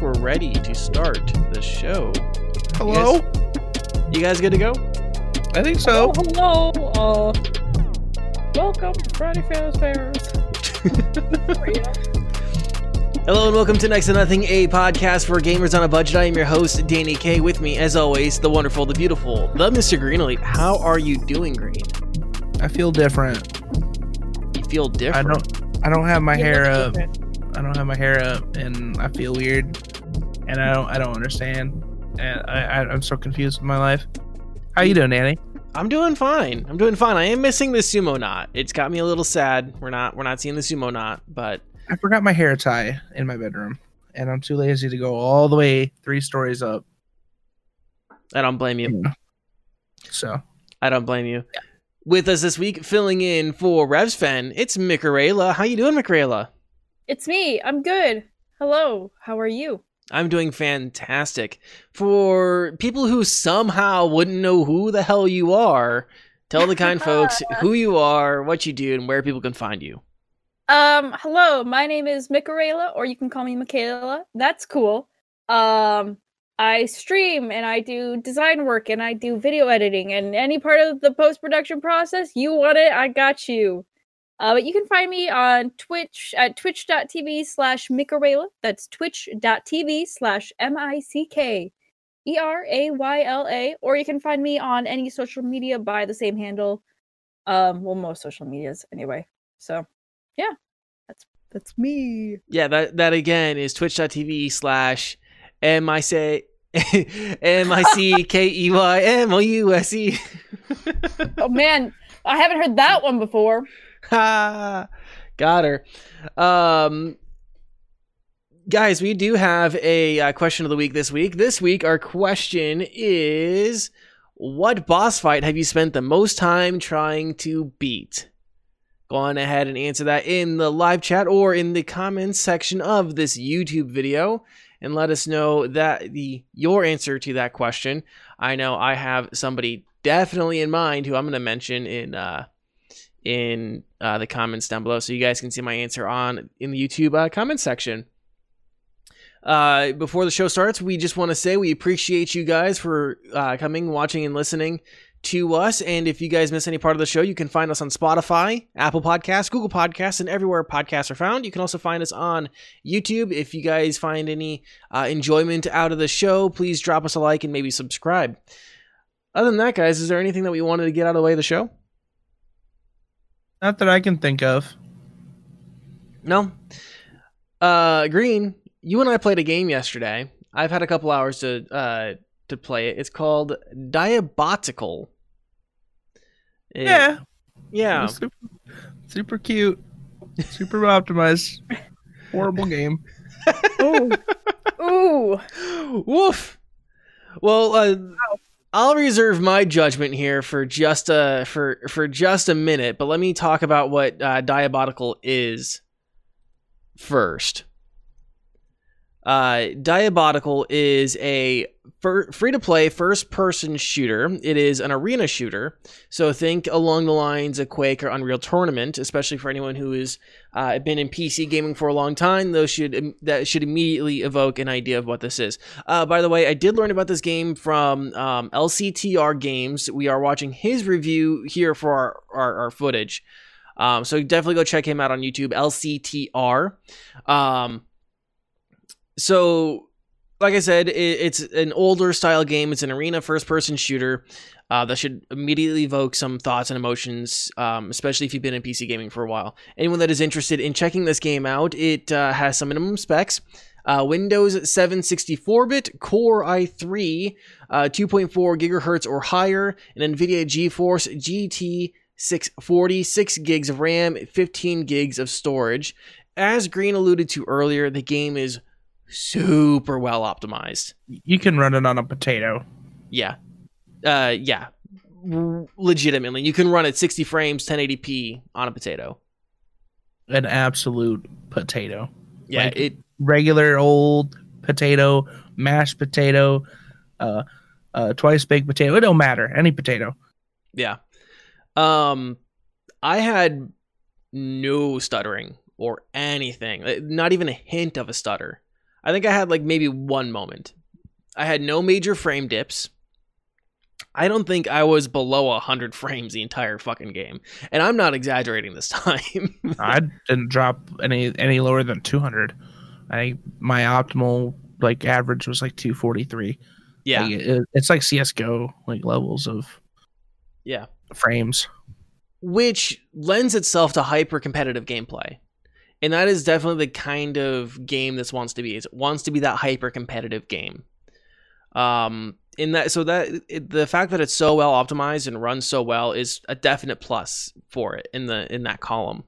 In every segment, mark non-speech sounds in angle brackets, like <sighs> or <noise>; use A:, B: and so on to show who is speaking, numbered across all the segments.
A: think we're ready to start the show.
B: Hello?
A: You guys, you guys good to go?
B: I think so.
C: Oh, hello. Uh, welcome, Friday Fairs Fairs. <laughs>
A: Hello and welcome to Next to Nothing, a podcast for gamers on a budget. I am your host, Danny K. With me, as always, the wonderful, the beautiful, the Mr. Green Elite. How are you doing, Green?
B: I feel different.
A: You feel different.
B: I
A: different.
B: don't. I don't have my
C: You
B: hair up.
C: different.
B: I don't have my hair up, and I feel weird, and I don't. I don't understand, and I, I I'm so confused with my life. How you doing, Danny?
A: I'm doing fine. I'm doing fine. I am missing the sumo knot. It's got me a little sad. We're not we're not seeing the sumo knot, but
B: I forgot my hair tie in my bedroom, and I'm too lazy to go all the way three stories up.
A: I don't blame you.
B: So
A: I don't blame you. With us this week, filling in for Revs Revsfen, it's Micarela. How you doing, Micarela?
C: It's me. I'm good. Hello. How are you?
A: I'm doing fantastic. For people who somehow wouldn't know who the hell you are, tell the kind folks <laughs> who you are, what you do, and where people can find you.
C: Um, hello. My name is Micarela, or you can call me Michaela. That's cool. Um, I stream and I do design work and I do video editing and any part of the post production process you want it, I got you. Uh, but you can find me on Twitch at twitch.tv slash Micarela. That's twitch.tv slash M I C K E R A Y L A. Or you can find me on any social media by the same handle. Um, well, most social medias anyway. So, yeah, that's that's me.
A: Yeah, that that again is twitch.tv slash M I say M I C K E Y M O U S E.
C: Oh man, I haven't heard that one before.
A: Ha! <laughs> Got her. Um, guys, we do have a uh, question of the week this week. This week, our question is What boss fight have you spent the most time trying to beat? Go on ahead and answer that in the live chat or in the comments section of this YouTube video and let us know that the your answer to that question. I know I have somebody definitely in mind who I'm going to mention in uh, in uh, the comments down below, so you guys can see my answer on in the YouTube uh, comment section. Uh, before the show starts, we just want to say we appreciate you guys for uh, coming, watching, and listening to us. And if you guys miss any part of the show, you can find us on Spotify, Apple Podcasts, Google Podcasts, and everywhere podcasts are found. You can also find us on YouTube. If you guys find any uh, enjoyment out of the show, please drop us a like and maybe subscribe. Other than that, guys, is there anything that we wanted to get out of the way of the show?
B: Not that I can think of.
A: No. Uh, Green, you and I played a game yesterday. I've had a couple hours to uh to play it. It's called Diabotical. It-
B: Yeah,
A: Yeah.
B: super, super cute, super optimized. <laughs> Horrible game. <laughs>
C: Ooh, ooh.
A: Woof. Well, uh, I'll reserve my judgment here for just a for for just a minute, but let me talk about what uh, Diabotical is first. Uh, Diabotical is a fir- free to play first person shooter. It is an arena shooter. So think along the lines of Quake or Unreal Tournament, especially for anyone who has uh, I've been in PC gaming for a long time. Those should that should immediately evoke an idea of what this is. Uh, by the way, I did learn about this game from um, LCTR Games. We are watching his review here for our our, our footage. Um, so definitely go check him out on YouTube, LCTR. Um, so, like I said, it, it's an older style game. It's an arena first person shooter uh, that should immediately evoke some thoughts and emotions, um, especially if you've been in PC gaming for a while. Anyone that is interested in checking this game out, it uh, has some minimum specs. Uh, Windows 7 64-bit, Core i3, uh, 2.4 gigahertz or higher, and NVIDIA GeForce GT 640, 6 gigs of RAM, 15 gigs of storage. As Green alluded to earlier, the game is super well optimized.
B: You can run it on a potato.
A: Yeah. Uh yeah. Legitimately. You can run at 60 frames 1080p on a potato.
B: An absolute potato.
A: Yeah,
B: Like-
A: it
B: Regular old potato, mashed potato, uh, uh, twice baked potato. It don't matter. Any potato.
A: yeah. Um I had no stuttering or anything. Uh, Not even a hint of a stutter. I think I had like maybe one moment. I had no major frame dips. I don't think I was below 100 frames the entire fucking game. And I'm not exaggerating this <laughs> time.
B: I didn't drop any any lower than 200. I my optimal like average was like 243.
A: yeah.
B: Like, it- it's like CS:GO like levels of
A: Yeah.
B: frames.
A: which lends itself to hyper competitive gameplay. And that is definitely the kind of game this wants to be. It wants to be that hyper competitive game. Um, in that, so that it, the fact that it's so well optimized and runs so well is a definite plus for it in the in that column.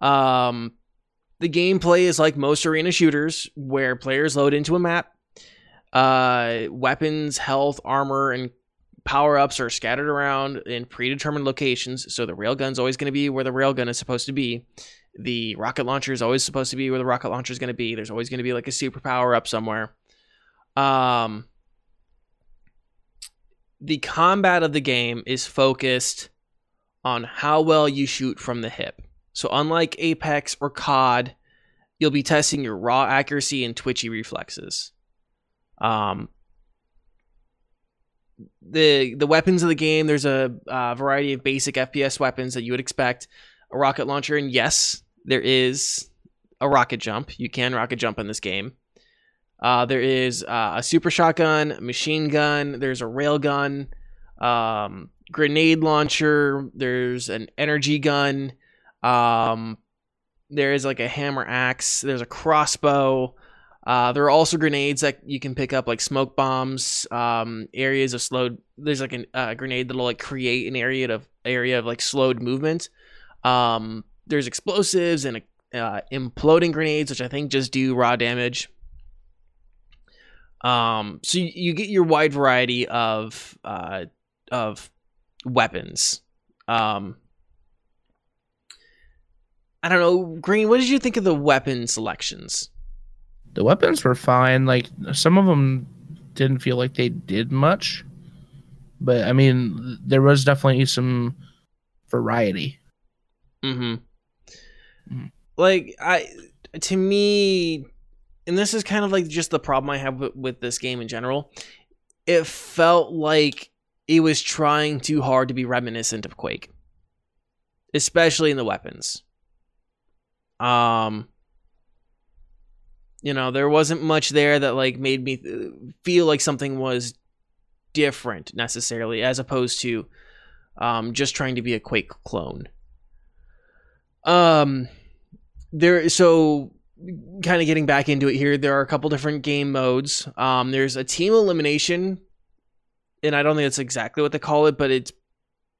A: Um, the gameplay is like most arena shooters, where players load into a map. Uh, weapons, health, armor, and power ups are scattered around in predetermined locations. So the railgun's always going to be where the railgun is supposed to be. The rocket launcher is always supposed to be where the rocket launcher is going to be. There's always going to be like a super power up somewhere. Um, the combat of the game is focused on how well you shoot from the hip. So unlike Apex or COD, you'll be testing your raw accuracy and twitchy reflexes. Um, the the weapons of the game there's a uh, variety of basic fps weapons that you would expect a rocket launcher and yes there is a rocket jump you can rocket jump in this game uh, there is uh, a super shotgun machine gun there's a rail gun um, grenade launcher there's an energy gun um, there is like a hammer axe there's a crossbow uh, there are also grenades that you can pick up, like smoke bombs, um, areas of slowed. There's like a uh, grenade that'll like create an area of area of like slowed movement. Um, there's explosives and uh, imploding grenades, which I think just do raw damage. Um, so you, you get your wide variety of uh, of weapons. Um, I don't know, Green. What did you think of the weapon selections?
B: The weapons were fine. Like some of them didn't feel like they did much, but I mean, there was definitely some variety.
A: Mm-hmm.
B: Mhm.
A: Like I, to me, and this is kind of like just the problem I have with, with this game in general. It felt like it was trying too hard to be reminiscent of Quake, especially in the weapons. Um, you know, there wasn't much there that like made me feel like something was different necessarily, as opposed to um, just trying to be a Quake clone. Um, there. So, kind of getting back into it here, there are a couple different game modes. Um, there's a team elimination, and I don't think that's exactly what they call it, but it's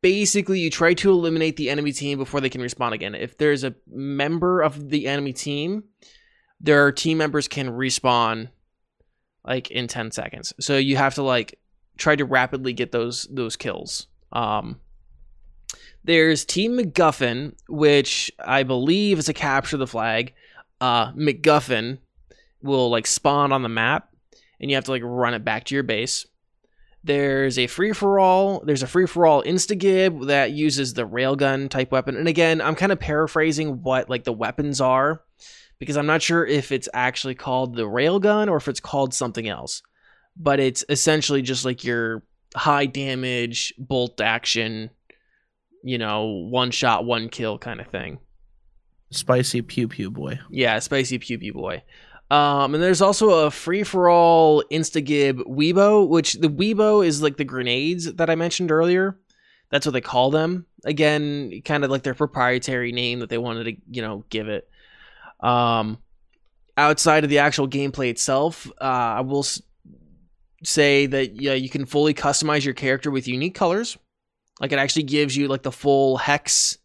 A: basically you try to eliminate the enemy team before they can respawn again. If there's a member of the enemy team, their team members can respawn like in 10 seconds. So you have to like try to rapidly get those those kills. Um there's Team MacGuffin, which I believe is a capture the flag. Uh MacGuffin will like spawn on the map and you have to like run it back to your base. There's a free for all. There's a free for all instagib that uses the railgun type weapon. And again, I'm kind of paraphrasing what like the weapons are because I'm not sure if it's actually called the railgun or if it's called something else. But it's essentially just like your high damage bolt action, you know, one shot, one kill kind of thing.
B: Spicy pew pew boy.
A: Yeah, spicy pew pew boy. Um, and there's also a free for all instagib Weeball, which the Weeball is like the grenades that I mentioned earlier. That's what they call them. Again, kind of like their proprietary name that they wanted to, you know, give it. Um, outside of the actual gameplay itself, uh, I will s- say that yeah, you can fully customize your character with unique colors. Like it actually gives you like the full hex,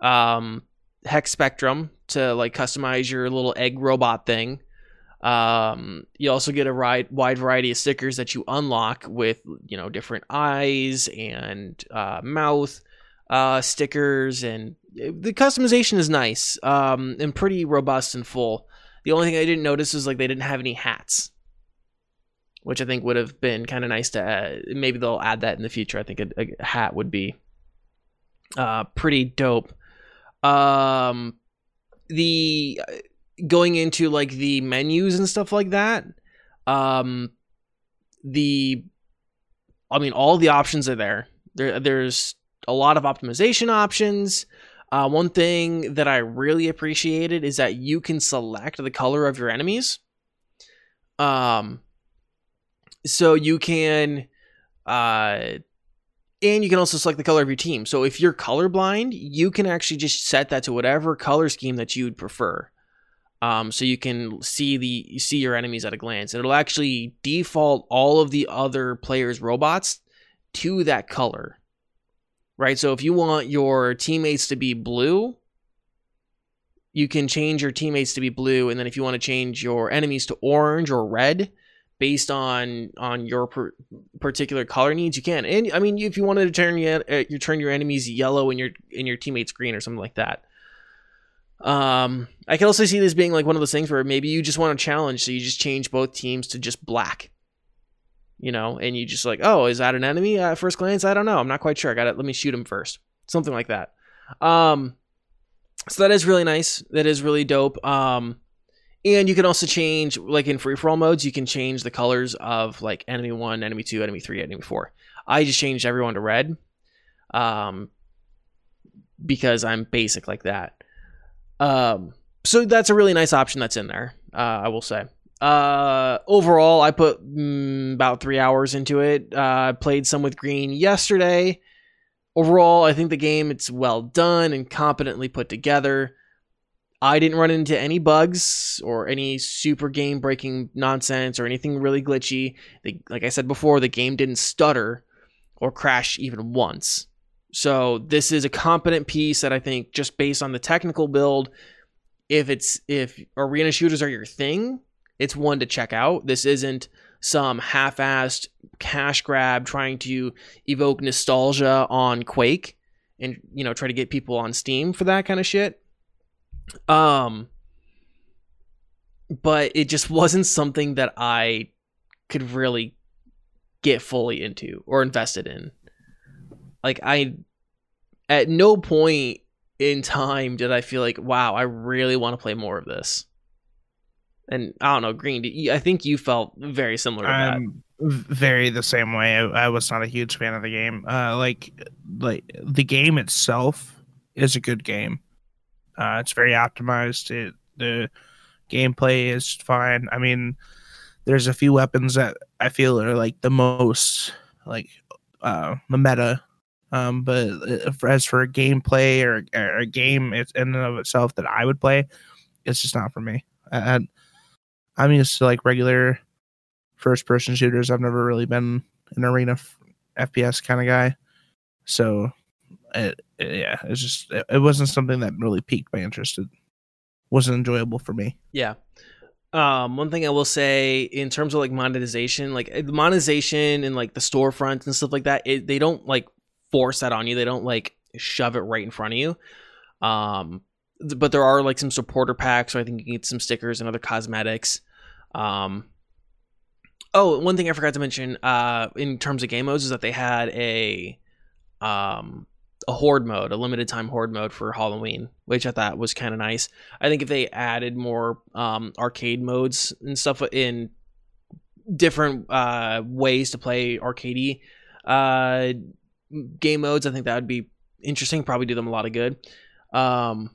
A: um, hex spectrum to like customize your little egg robot thing. Um, you also get a wide variety of stickers that you unlock with you know different eyes and uh, mouth uh, stickers, and uh, the customization is nice um, and pretty robust and full. The only thing I didn't notice is like they didn't have any hats, which I think would have been kind of nice to. Maybe they'll add that in the future. I think a, a hat would be uh, pretty dope. Um, the uh, going into like the menus and stuff like that um the i mean all the options are there there there's a lot of optimization options uh, one thing that i really appreciated is that you can select the color of your enemies um so you can uh and you can also select the color of your team. So if you're colorblind, you can actually just set that to whatever color scheme that you'd prefer. Um, so you can see the see your enemies at a glance. It'll actually default all of the other players' robots to that color. Right? So if you want your teammates to be blue, you can change your teammates to be blue and then if you want to change your enemies to orange or red, based on on your per, particular color needs you can. And i mean if you wanted to turn your uh, you turn your enemies yellow and your and your teammates green or something like that. Um i can also see this being like one of those things where maybe you just want to challenge so you just change both teams to just black. You know and you just like oh is that an enemy at first glance? I don't know. I'm not quite sure. I got it let me shoot him first. Something like that. Um so that is really nice. That is really dope. Um and you can also change, like in free for all modes, you can change the colors of like enemy one, enemy two, enemy three, enemy four. I just changed everyone to red, um, because I'm basic like that. Um, so that's a really nice option that's in there. Uh, I will say. Uh, overall, I put mm, about three hours into it. Uh, played some with green yesterday. Overall, I think the game it's well done and competently put together. I didn't run into any bugs or any super game breaking nonsense or anything really glitchy. Like I said before, the game didn't stutter or crash even once. So this is a competent piece that I think just based on the technical build, if it's if arena shooters are your thing, it's one to check out. This isn't some half-assed cash grab trying to evoke nostalgia on Quake and you know try to get people on Steam for that kind of shit. Um, but it just wasn't something that I could really get fully into or invested in. Like I at no point in time did I feel like, wow, I really want to play more of this. And I don't know, Green. I think you felt very similar to
B: I'm very the same way. I, I, was not a huge fan of the game. Uh, like, like the game itself is a good game. Uh, it's very optimized. It, the gameplay is fine. I mean, there's a few weapons that I feel are like the most like uh, the meta. Um, but as for a gameplay or, or a game it's in and of itself that I would play, it's just not for me. I, I'm used to like regular first person shooters. I've never really been an arena f- FPS kind of guy. So it, it, yeah, it's just it, it, wasn't something that really piqued my interest. It wasn't enjoyable for me.
A: Yeah. Um, one thing I will say in terms of like monetization, like the monetization and like the storefront and stuff like that, it, they don't like force that on you. They don't like shove it right in front of you. Um, but there are like some supporter packs, so I think you can get some stickers and other cosmetics. Um, oh, one thing I forgot to mention, uh, in terms of game modes, is that they had a um a horde mode, a limited time horde mode for Halloween, which I thought was kind of nice. I think if they added more um, arcade modes and stuff in different uh, ways to play arcadey uh, game modes, I think that would be interesting. Probably do them a lot of good. Um,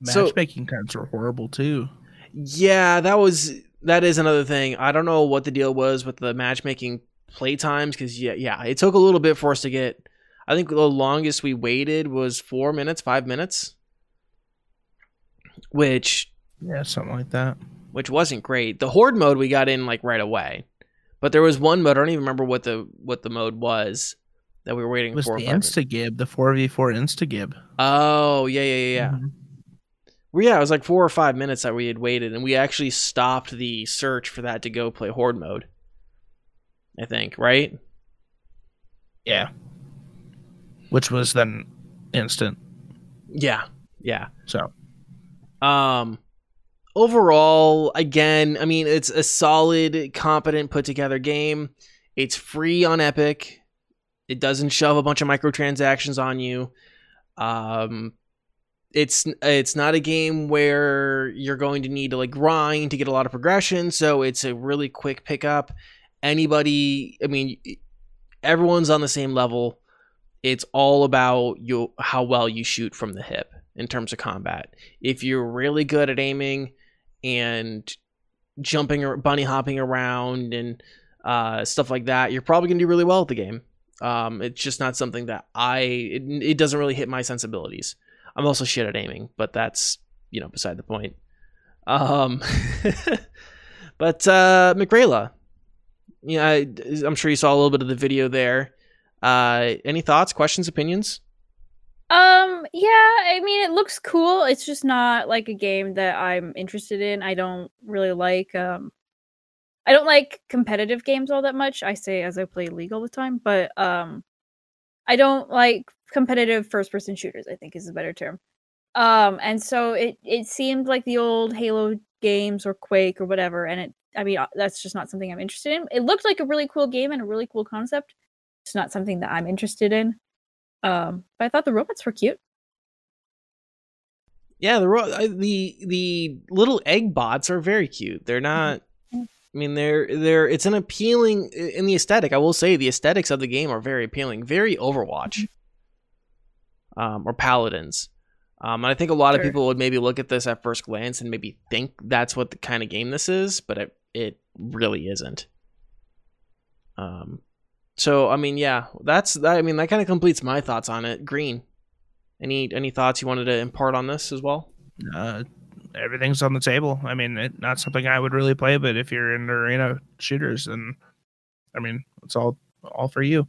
B: Matchmaking so, cards were horrible too.
A: Yeah, that was that is another thing. I don't know what the deal was with the matchmaking play times because yeah, yeah, it took a little bit for us to get I think the longest we waited was four minutes, five minutes, which
B: yeah, something like that.
A: Which wasn't great. The horde mode we got in like right away, but there was one mode. I don't even remember what the what the mode was that we were waiting
B: it was
A: for.
B: The Instagib, the four v four Instagib.
A: Oh yeah yeah yeah yeah. Mm-hmm. Well, yeah, it was like four or five minutes that we had waited, and we actually stopped the search for that to go play horde mode. I think right.
B: Yeah which was then instant.
A: Yeah, yeah.
B: So,
A: um, overall, again, I mean, it's a solid, competent, put together game. It's free on Epic. It doesn't shove a bunch of microtransactions on you. Um, it's it's not a game where you're going to need to like grind to get a lot of progression so it's a really quick pickup anybody i mean everyone's on the same level it's all about you how well you shoot from the hip in terms of combat if you're really good at aiming and jumping or bunny hopping around and uh, stuff like that you're probably to do really well at the game um, it's just not something that i it, it doesn't really hit my sensibilities I'm also shit at aiming, but that's you know beside the point. Um, <laughs> but uh, McRayla, yeah, I, I'm sure you saw a little bit of the video there. Uh, any thoughts, questions, opinions?
C: Um, yeah, I mean, it looks cool. It's just not like a game that I'm interested in. I don't really like, um, I don't like competitive games all that much. I say as I play League all the time, but, um, I don't like competitive first person shooters, I think is a better term. Um, and so it it seemed like the old Halo games or Quake or whatever, and it I mean uh, that's just not something I'm interested in. It looked like a really cool game and a really cool concept. It's not something that I'm interested in. Um, but I thought the robots were cute.
A: Yeah, the ro- the the little egg bots are very cute. They're not. Mm-hmm. I mean, they're they're. It's an appealing in the aesthetic. I will say the aesthetics of the game are very appealing. Very Overwatch. Mm-hmm um, or paladins. Um, and I think a lot sure. of people would maybe look at this at first glance and maybe think that's what the kind of game this is, but it it really isn't. Um, so I mean, yeah, that's I mean that kind of completes my thoughts on it. Green, any any thoughts you wanted to impart on this as well?
B: Uh, everything's on the table. I mean, it, not something I would really play, but if you're in arena shooters, then I mean, it's all all for you,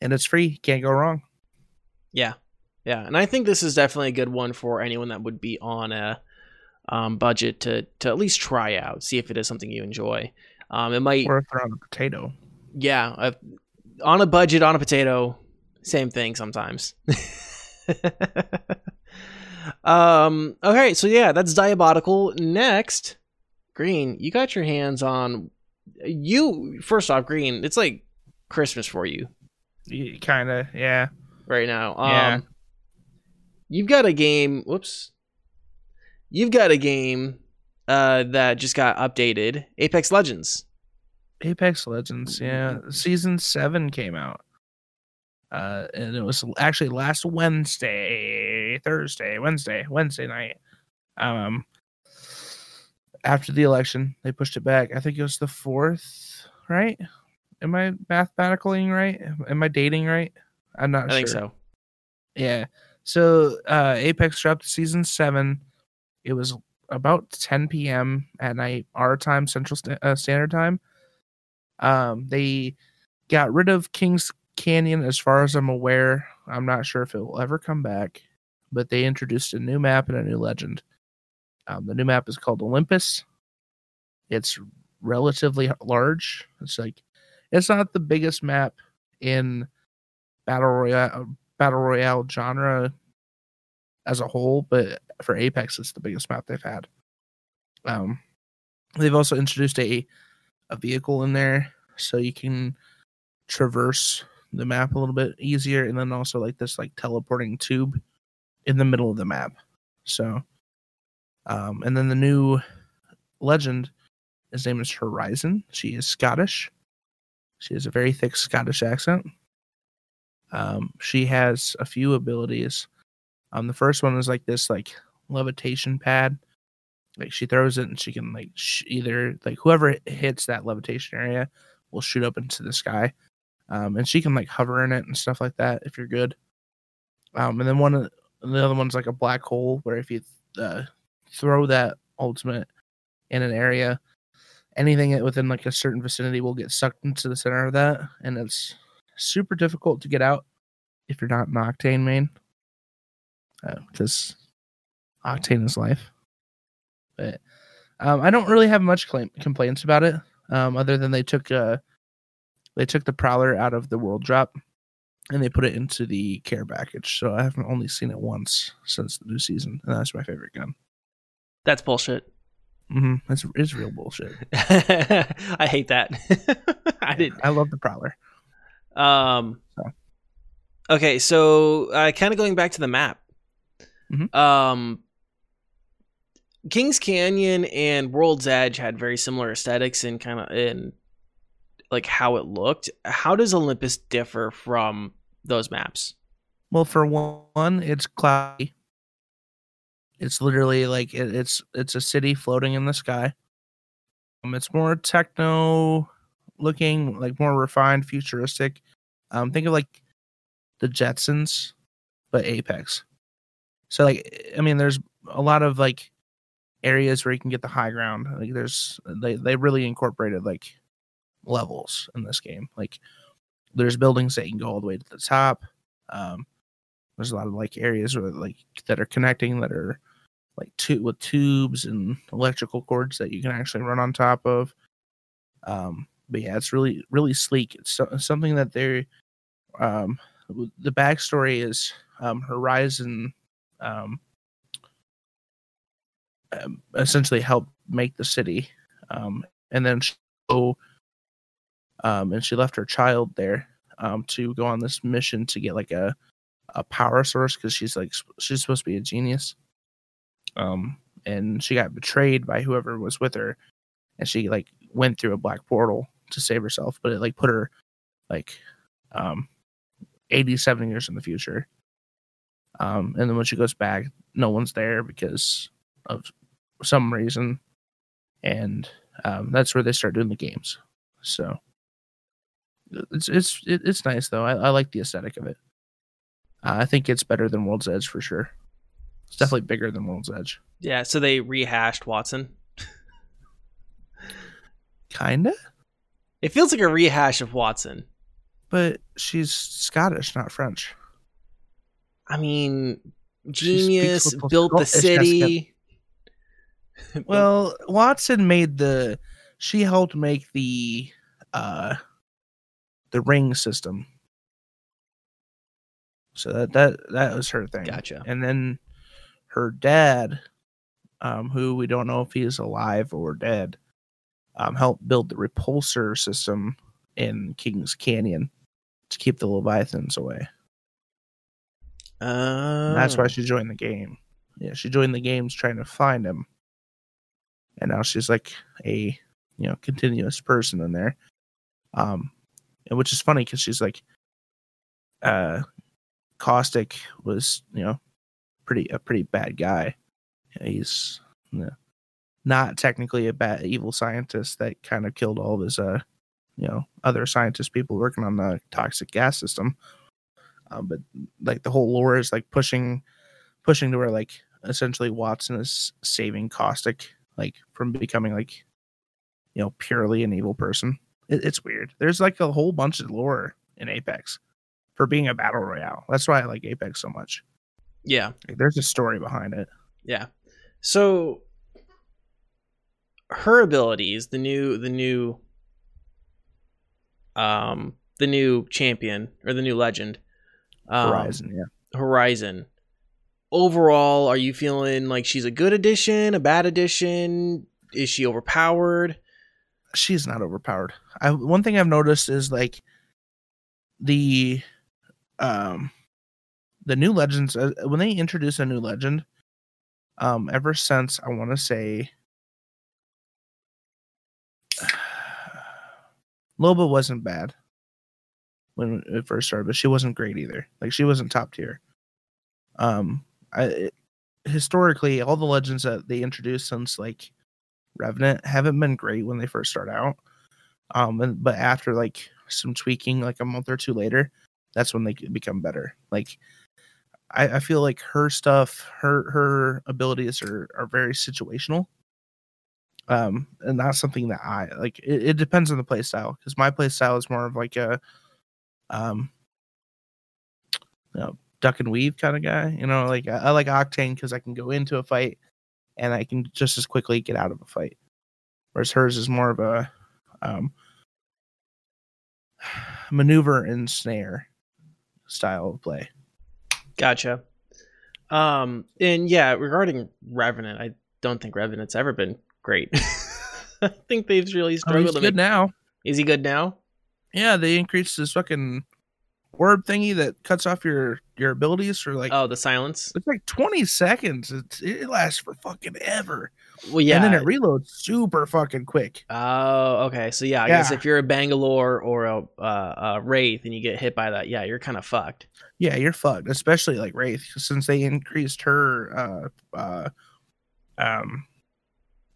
B: and it's free. Can't go wrong.
A: Yeah, yeah, and I think this is definitely a good one for anyone that would be on a um, budget to to at least try out, see if it is something you enjoy. Um, it might
B: or if they're on a potato.
A: Yeah, uh, on a budget, on a potato, same thing sometimes. <laughs> um. Okay, so yeah, that's Diabotical. Next, Green, you got your hands on you. First off, Green, it's like Christmas for you.
B: Kind of, yeah
A: right now. Um, yeah. You've got a game. Whoops. You've got a game uh, that just got updated. Apex Legends.
B: Apex Legends, yeah. Season seven came out. Uh, and it was actually last Wednesday, Thursday, Wednesday, Wednesday night. Um, after the election, they pushed it back. I think it was the fourth, right? Am I mathematically right? Am I dating right? I'm not I
A: sure. think so.
B: Yeah. So uh, Apex dropped season seven. It was about 10 p.m. at night, our time, Central St- uh, Standard Time. Um, they got rid of Kings Canyon, as far as I'm aware. I'm not sure if it will ever come back, but they introduced a new map and a new legend. Um, the new map is called Olympus. It's relatively large. It's like it's not the biggest map in battle royale battle royale genre as a whole, but for Apex, it's the biggest map they've had. Um, they've also introduced a a vehicle in there, so you can traverse the map a little bit easier, and then also like this like teleporting tube in the middle of the map. So, um, and then the new legend, his name is Horizon. She is Scottish. She has a very thick Scottish accent. Um, she has a few abilities. Um, the first one is like this like levitation pad. Like she throws it and she can like sh- either like whoever hits that levitation area will shoot up into the sky. Um, and she can like hover in it and stuff like that if you're good. Um, and then one of the other one's like a black hole where if you uh, throw that ultimate in an area, anything within like a certain vicinity will get sucked into the center of that, and it's super difficult to get out if you're not an Octane main, because uh, Octane is life. But um, I don't really have much claim- complaints about it, um, other than they took uh, they took the Prowler out of the world drop and they put it into the care package. So I haven't only seen it once since the new season, and that's my favorite gun.
A: That's bullshit.
B: Mm-hmm. That's it's real bullshit. <laughs>
A: I hate that. <laughs> I did.
B: I love the Prowler.
A: Um, okay, so uh, kind of going back to the map.
B: Mhm.
A: Um, Kings Canyon and World's Edge had very similar aesthetics and kind of in like how it looked. How does Olympus differ from those maps?
B: Well, for one, it's cloudy. It's literally like it, it's it's a city floating in the sky. Um, it's more techno looking, like more refined, futuristic. Um, think of like the Jetsons, but Apex. So like, I mean, there's a lot of like areas where you can get the high ground. Like there's they they really incorporated like levels in this game. Like there's buildings that you can go all the way to the top. Um, there's a lot of like areas where like that are connecting that are like two with tubes and electrical cords that you can actually run on top of. Um, but yeah, it's really really sleek. It's so- something that they're um, the backstory is um, Horizon um, um, essentially helped make the city, um, and then so um, and she left her child there um, to go on this mission to get like a a power source because she's like she's supposed to be a genius. Um, and she got betrayed by whoever was with her, and she like went through a black portal to save herself, but it like put her like um 87 years in the future. Um, and then when she goes back, no one's there because of some reason, and um, that's where they start doing the games. So it's it's it's nice though. I, I like the aesthetic of it. Uh, I think it's better than World's Edge for sure. It's definitely bigger than World's Edge.
A: Yeah, so they rehashed Wattson.
B: Kinda,
A: It feels like a rehash of Wattson.
B: but she's Scottish, not French.
A: I mean, genius built the city. <laughs>
B: Well, Wattson made the she helped make the uh the ring system. So that that that was her thing.
A: gotcha.
B: And then her dad, um, who we don't know if he is alive or dead, um, helped build the repulsor system in Kings Canyon to keep the Leviathans away.
A: Uh,
B: And that's why she joined the game. Yeah, she joined the games trying to find him. And now she's like a you know continuous person in there. Um and which is funny because she's like uh Caustic was, you know, pretty a pretty bad guy. He's you know, not technically a bad evil scientist that kind of killed all of his uh you know other scientist people working on the toxic gas system. Um, but like the whole lore is like pushing pushing to where like essentially Wattson is saving Caustic like from becoming like you know purely an evil person. It, it's weird. There's like a whole bunch of lore in Apex for being a battle royale. That's why I like Apex so much.
A: yeah,
B: Like, there's a story behind it.
A: yeah. So her abilities, the new, the new, um, the new champion or the new legend, um,
B: Horizon, yeah.
A: Horizon. Overall, are you feeling like she's a good addition, a bad addition? Is she overpowered?
B: She's not overpowered. I one thing I've noticed is like the um the new legends uh, when they introduce a new legend um ever since I want to say <sighs> Loba wasn't bad when it first started, but she wasn't great either. Like she wasn't top tier. Um, I historically all the legends that they introduced since like Revenant haven't been great when they first start out. Um, and, but after like some tweaking, like a month or two later, that's when they become better. Like I, I feel like her stuff, her her abilities are are very situational. Um, and not something that I like. It, it depends on the play style because my play style is more of like a, um, you know, duck and weave kind of guy. You know, like I, I like Octane because I can go into a fight and I can just as quickly get out of a fight. Whereas hers is more of a um, <sighs> maneuver and snare style of play.
A: Gotcha. Um, and yeah, regarding Revenant, I don't think Revenant's ever been great. <laughs> I think they've really struggled.
B: Oh,
A: he's
B: good
A: make.
B: now.
A: Is he good now?
B: Yeah, they increased his fucking orb thingy that cuts off your your abilities for like
A: oh, the silence.
B: it's like 20 seconds. It's, it lasts for fucking ever.
A: Well, yeah.
B: And then it reloads super fucking quick.
A: Oh, okay. So yeah, I guess if you're a Bangalore or a, uh, a Wraith and you get hit by that, yeah, you're kind of fucked.
B: Yeah, you're fucked. Especially like Wraith, since they increased her uh uh um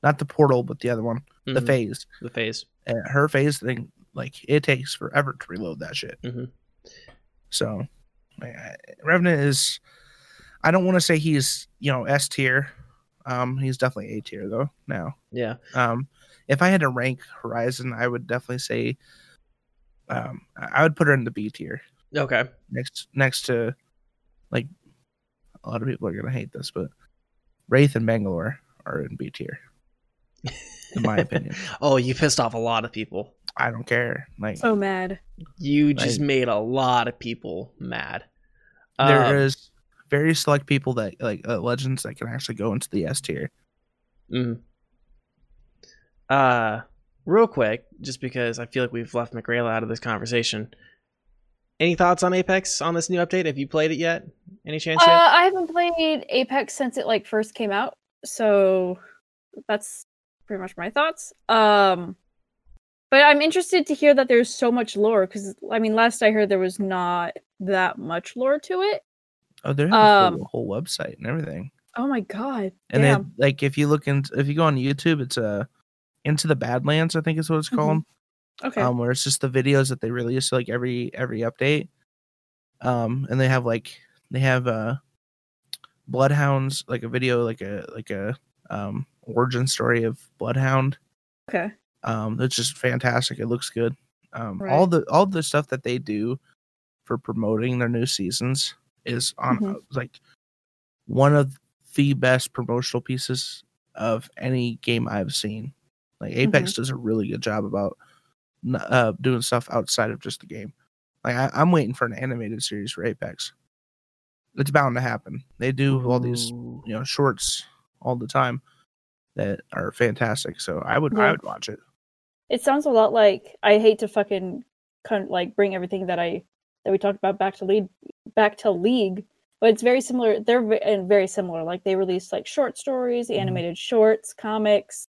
B: not the portal, but the other one, the
A: Mhm,
B: phase.
A: the phase.
B: Uh, her phase thing, like it takes forever to reload that shit.
A: Mhm.
B: So, Revenant is. I don't want to say he's you know S tier. Um, he's definitely A tier though now.
A: Yeah.
B: Um, if I had to rank Horizon, I would definitely say, um, I I would put her in the B tier
A: Okay.
B: next next to, like, a lot of people are gonna hate this, but Wraith and Bangalore are in B tier, in my <laughs> opinion.
A: Oh, you pissed off a lot of people.
B: I don't care. Like,
C: So mad.
A: You just
B: Like-
A: made a lot of people mad.
B: there
A: Um,
B: is very select people that like uh, legends that can actually go into the S tier.
A: mhm. Uh, real quick, just because I feel like we've left McRaela out of this conversation. Any thoughts on Apex on this new update? Have you played it yet? Any chance
C: Uh,
A: yet?
C: I haven't played Apex since it like first came out, so that's pretty much my thoughts. Um, but I'm interested to hear that there's so much lore because I mean, last I heard there was not that much lore to it.
B: Oh, there's a
C: Um,
B: full, whole website and everything.
C: Oh my god!
B: And
C: Damn.
B: then like if you look into if you go on YouTube, it's uh into the Badlands, I think is what it's
C: Mhm.
B: called.
C: okay.
B: Um, where it's just the videos that they release like every every update. Um, and they have like they have uh Bloodhounds, like a video, like a like a um origin story of Bloodhound.
C: okay.
B: Um, it's just fantastic. It looks good. Um, all
C: Right.
B: the all the stuff that they do for promoting their new seasons is on
C: Mhm.
B: like one of the best promotional pieces of any game I've seen. Like Apex does a really good job about uh, doing stuff outside of just the game. Like I, I'm waiting for an animated series for Apex. It's bound to happen. They do all these you know shorts all the time that are fantastic. So I would I would watch it.
C: It sounds a lot like I hate to fucking kind of like bring everything that I that we talked about back to lead back to League, but it's very similar. They're and very similar. Like they release like short stories,
B: Mhm.
C: animated shorts, comics,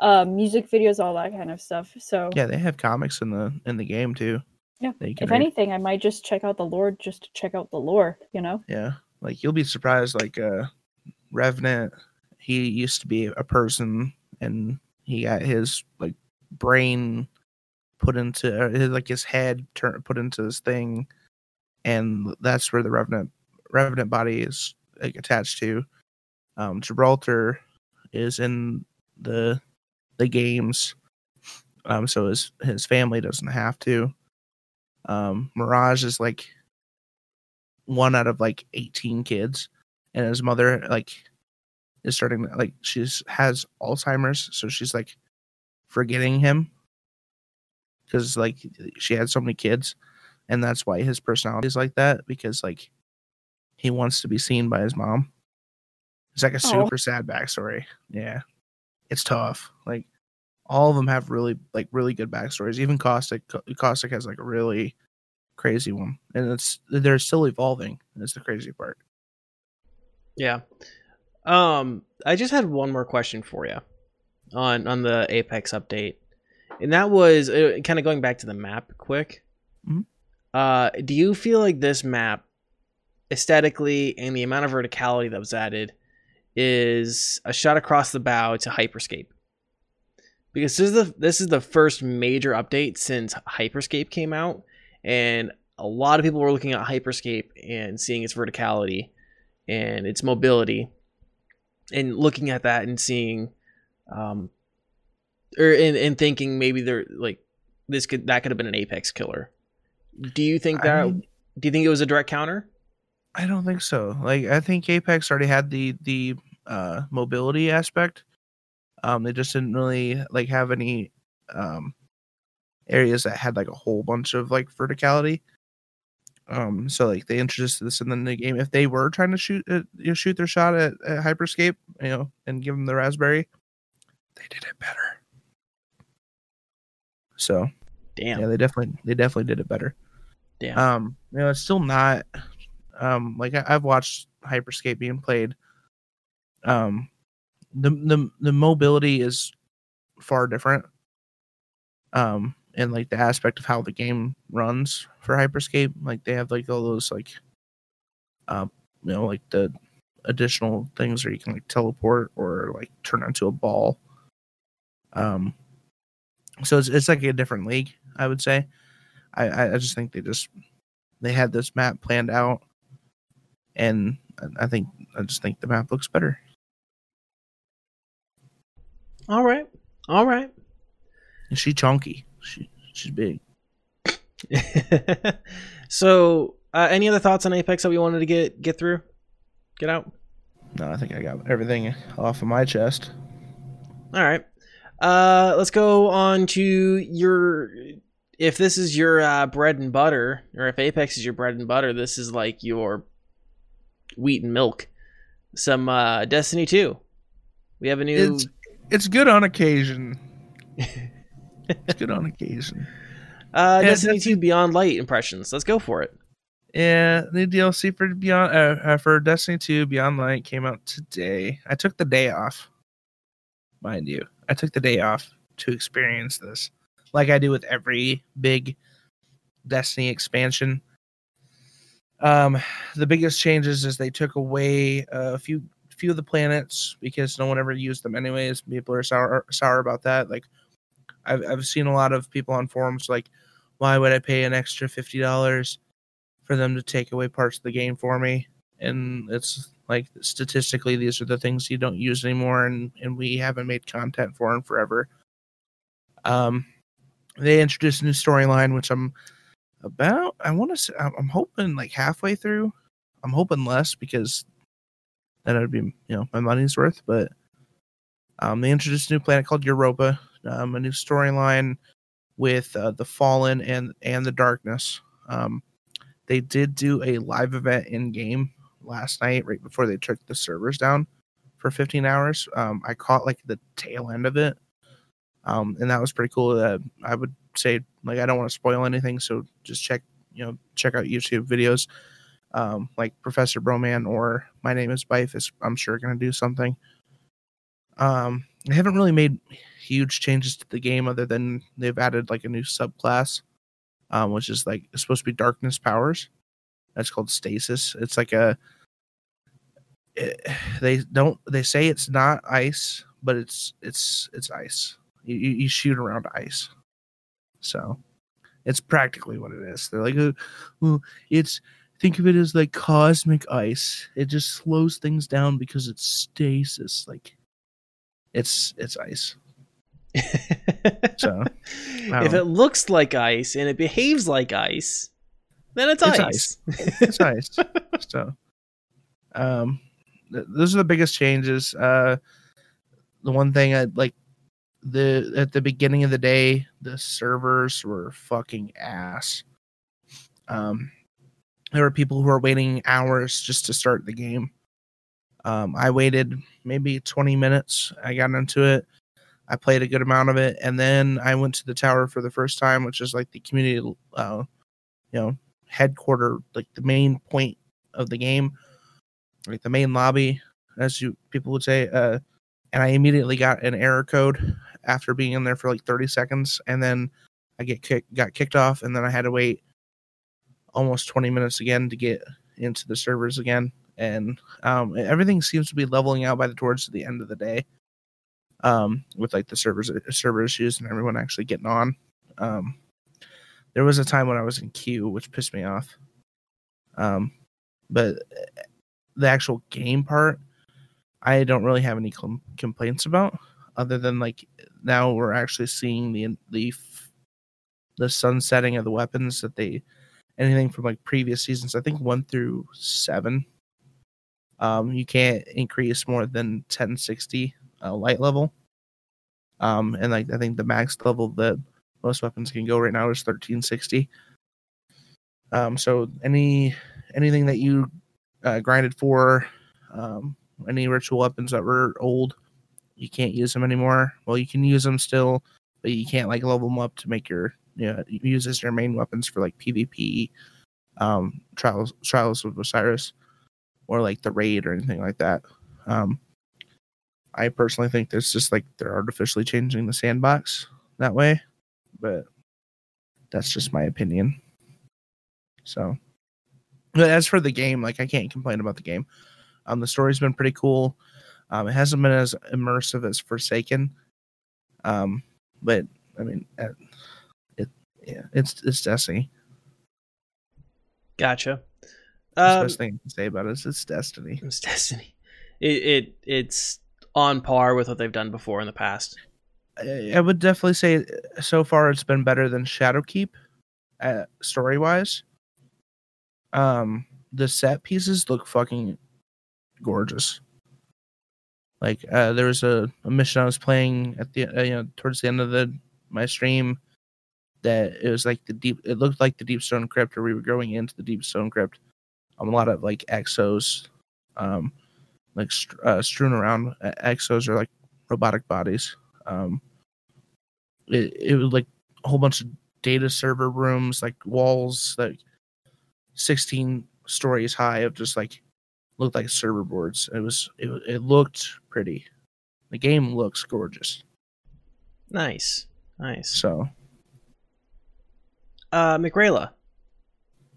C: um, music videos, all that kind of stuff. So
B: Yeah, they have comics in the in the game too.
C: Yeah, if
B: read.
C: anything, I might just check out the lore just to check out the lore. You know?
B: yeah, like you'll be surprised. Like uh, Revenant, he used to be a person, and he got his like brain put into his, like his head turn put into this thing, and that's where the Revenant Revenant body is like attached to. Um, Gibraltar is in the the games, um, so his his family doesn't have to. Um, Mirage is like one out of like 18 kids and his mother like is starting like she's has alzheimer's so she's like forgetting him. Because like she had so many kids and that's why his personality is like that because like he wants to be seen by his mom. It's like a
C: Aw.
B: super sad backstory. Yeah. It's tough. Like all of them have really like really good backstories. Even caustic caustic has like a really crazy one and it's they're still evolving that's the crazy part.
A: Yeah. Um, I just had one more question for you on on the Apex update, and that was uh, kind of going back to the map quick.
B: Mhm.
A: Uh, do you feel like this map, aesthetically and the amount of verticality that was added, is a shot across the bow to Hyperscape? Because this is the this is the first major update since Hyperscape came out, and a lot of people were looking at Hyperscape and seeing its verticality and its mobility and looking at that and seeing um or in, and thinking maybe they're like this could that could have been an apex killer. Do you think that
B: I, mean,
A: do you think it was a direct counter?
B: I don't think so. Like i think apex already had the the uh mobility aspect. Um they just didn't really like have any um areas that had like a whole bunch of like verticality. Um so like they introduced this in the game. If they were trying to shoot uh, you know, shoot their shot at, at hyperscape you know and give them the raspberry they did it better so
A: damn
B: yeah they definitely they definitely did it better
A: damn
B: um you know, it's still not um like I, I've watched Hyperscape being played. Um, the the the mobility is far different. Um, and like the aspect of how the game runs for Hyperscape, like they have like all those like, um, you know, like the additional things where you can like teleport or like turn into a ball. Um, so it's it's like a different league, I would say. I I just think they just they had this map planned out, and I think I just think the map looks better.
A: All right, all right.
B: And she chunky. She she's big. <laughs>
A: so, uh, any other thoughts on Apex that we wanted to get get through, get out?
B: No, I think I got everything off of my chest.
A: All right. Uh, let's go on to your. If this is your uh, bread and butter, or if Apex is your bread and butter, this is like your wheat and milk. Some uh, Destiny 2. We have a new.
B: It's, it's good on occasion. it's good on <laughs> occasion.
A: Uh, yeah, Destiny 2 Beyond Light impressions. Let's go for it.
B: Yeah, the DLC for Beyond uh, uh, for Destiny 2 Beyond Light came out today. I took the day off, mind you. I took the day off to experience this, like I do with every big Destiny expansion. Um, the biggest changes is they took away a few few of the planets because no one ever used them anyways. People are sour sour about that. Like, I've I've seen a lot of people on forums like, why would I pay an extra fifty dollars for them to take away parts of the game for me? And it's like statistically, these are the things you don't use anymore, and and we haven't made content for them forever. Um, they introduced a new storyline, which I'm about. I want to. I'm hoping like halfway through. I'm hoping less because then would be you know my money's worth. But um, they introduced a new planet called Europa, um, a new storyline with uh, the Fallen and and the Darkness. Um, they did do a live event in game last night, right before they took the servers down for 15 hours. Um, I caught like the tail end of it, um, and that was pretty cool. Uh, I would say like I don't want to spoil anything, so just check you know check out YouTube videos um, like Professor Broman or My Name is Byf is I'm sure going to do something. Um, they haven't really made huge changes to the game other than they've added like a new subclass, um, which is like supposed to be darkness powers. That's called stasis. It's like a it, <sighs> they don't they say it's not ice, but it's it's it's ice. You, you shoot around ice, so it's practically what it is. They're like, oh, well, it's think of it as like cosmic ice. It just slows things down because it's stasis. Like it's it's ice.
A: so <laughs> if it looks like ice and it behaves like ice, then it's, it's ice.
B: ice. it's ice. <laughs> So um th- those are the biggest changes. Uh the one thing I like the at the beginning of the day, the servers were fucking ass. Um there were people who were waiting hours just to start the game. Um, I waited maybe 20 minutes. I got into it. I played a good amount of it, and then I went to the tower for the first time, which is like the community, uh, you know, headquarter, like the main point of the game, like the main lobby, as you people would say. Uh, and I immediately got an error code after being in there for like 30 seconds, and then I get kicked, got kicked off, and then I had to wait almost 20 minutes again to get into the servers again and um, everything seems to be leveling out by the towards the end of the day um, with like the servers server issues and everyone actually getting on um, there was a time when i was in queue which pissed me off um, but the actual game part i don't really have any com- complaints about other than like now we're actually seeing the the the sunsetting of the weapons that they anything from like previous seasons. I think one through seven. Um, you can't increase more than 1060 uh, light level. Um, and like I think the max level that most weapons can go right now is 1360. Um, so any anything that you uh, grinded for, um, any ritual weapons that were old, you can't use them anymore. Well, you can use them still, but you can't like level them up to make your you know, use as your main weapons for like PvP, um, Trials Trials of Osiris or like the Raid or anything like that. Um, I personally think there's just like they're artificially changing the sandbox that way, but that's just my opinion. So, but as for the game, like I can't complain about the game. Um, the story's been pretty cool. Um, it hasn't been as immersive as Forsaken. Um, but I mean, uh, it yeah, it's it's Destiny.
A: Gotcha.
B: That's the
A: Um,
B: best thing I can say about it is it's Destiny. <laughs>
A: it's Destiny. It, it it's on par with what they've done before in the past.
B: I, I would definitely say so far it's been better than Shadowkeep, uh, story wise. Um, the set pieces look fucking gorgeous. Like uh, there was a, a mission I was playing at the uh, you know towards the end of the my stream that it was like the deep it looked like the deep stone crypt or we were going into the deep stone crypt um, a lot of like exos um like uh, strewn around Uh, exos are like robotic bodies um it, it was like a whole bunch of data server rooms like walls like 16 stories high of just like looked like server boards it was it, it looked pretty the game looks gorgeous
A: Nice, nice.
B: so
A: Uh, McRayla,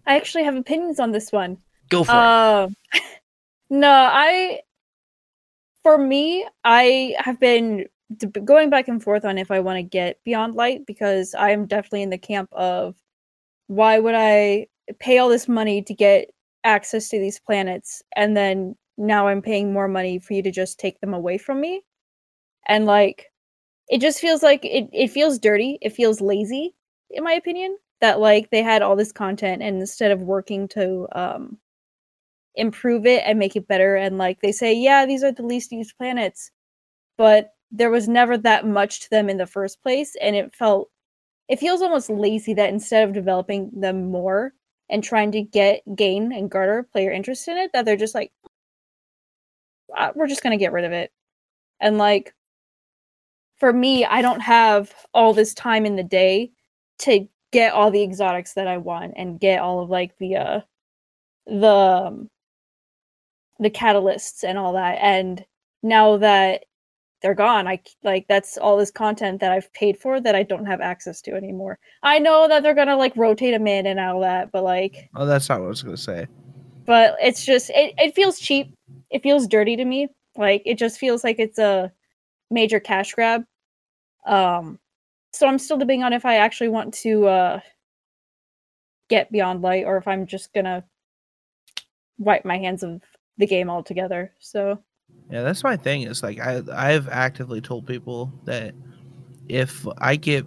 C: I actually have opinions on this one.
A: go for it.
C: Um, <laughs> no, I. For me, I have been going back and forth on if I want to get Beyond Light because I am definitely in the camp of why would I pay all this money to get access to these planets and then now I'm paying more money for you to just take them away from me? And like, it just feels like it, it feels dirty. It feels lazy, in my opinion, that like they had all this content and instead of working to um improve it and make it better and like they say yeah these are the least used planets but there was never that much to them in the first place and it felt it feels almost lazy that instead of developing them more and trying to get gain and garner player interest in it that they're just like "Ah, we're just going to get rid of it. And like for me i don't have all this time in the day to get all the exotics that i want and get all of like the uh the um, the catalysts and all that. And now that they're gone. I like that's all this content that i've paid for that i don't have access to anymore. I know that they're gonna like rotate them in and all that but like
B: oh that's not what i was gonna say.
C: But it's just it, it feels cheap. It feels dirty to me. Like it just feels like it's a major cash grab. Um so i'm still debating on if i actually want to uh get beyond light or if i'm just gonna wipe my hands of the game altogether. So
B: Yeah, that's my thing. Is like I I've actively told people that if I get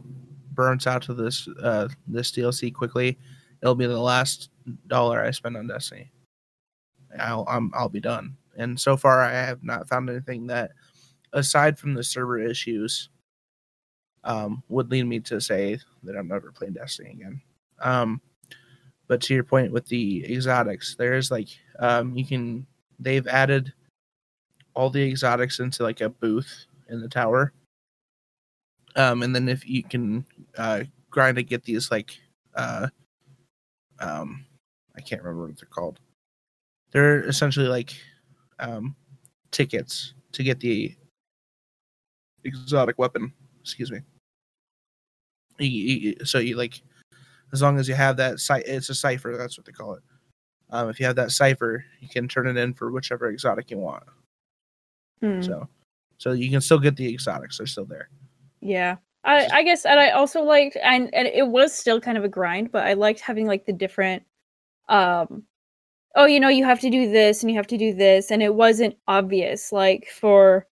B: burnt out to this uh this DLC quickly, it'll be the last dollar I spend on Destiny. I'll I'm, I'll be done. And so far, I have not found anything that, aside from the server issues, um, would lead me to say that I'm never playing Destiny again. Um, but to your point with the exotics, there is like um, you can they've added all the exotics into like a booth in the tower. Um, and then if you can uh, grind to get these like uh, um, I can't remember what they're called. They're essentially like um, tickets to get the exotic weapon. Excuse me. You- you- so you like, as long as you have that site, it's a cipher. That's what they call it. Um, if you have that cipher, you can turn it in for whichever exotic you want.
C: Hmm.
B: So, so you can still get the exotics; they're still there.
C: Yeah. I, I guess and I also liked and, and it was still kind of a grind, but I liked having like the different um oh you know you have to do this and you have to do this and it wasn't obvious like for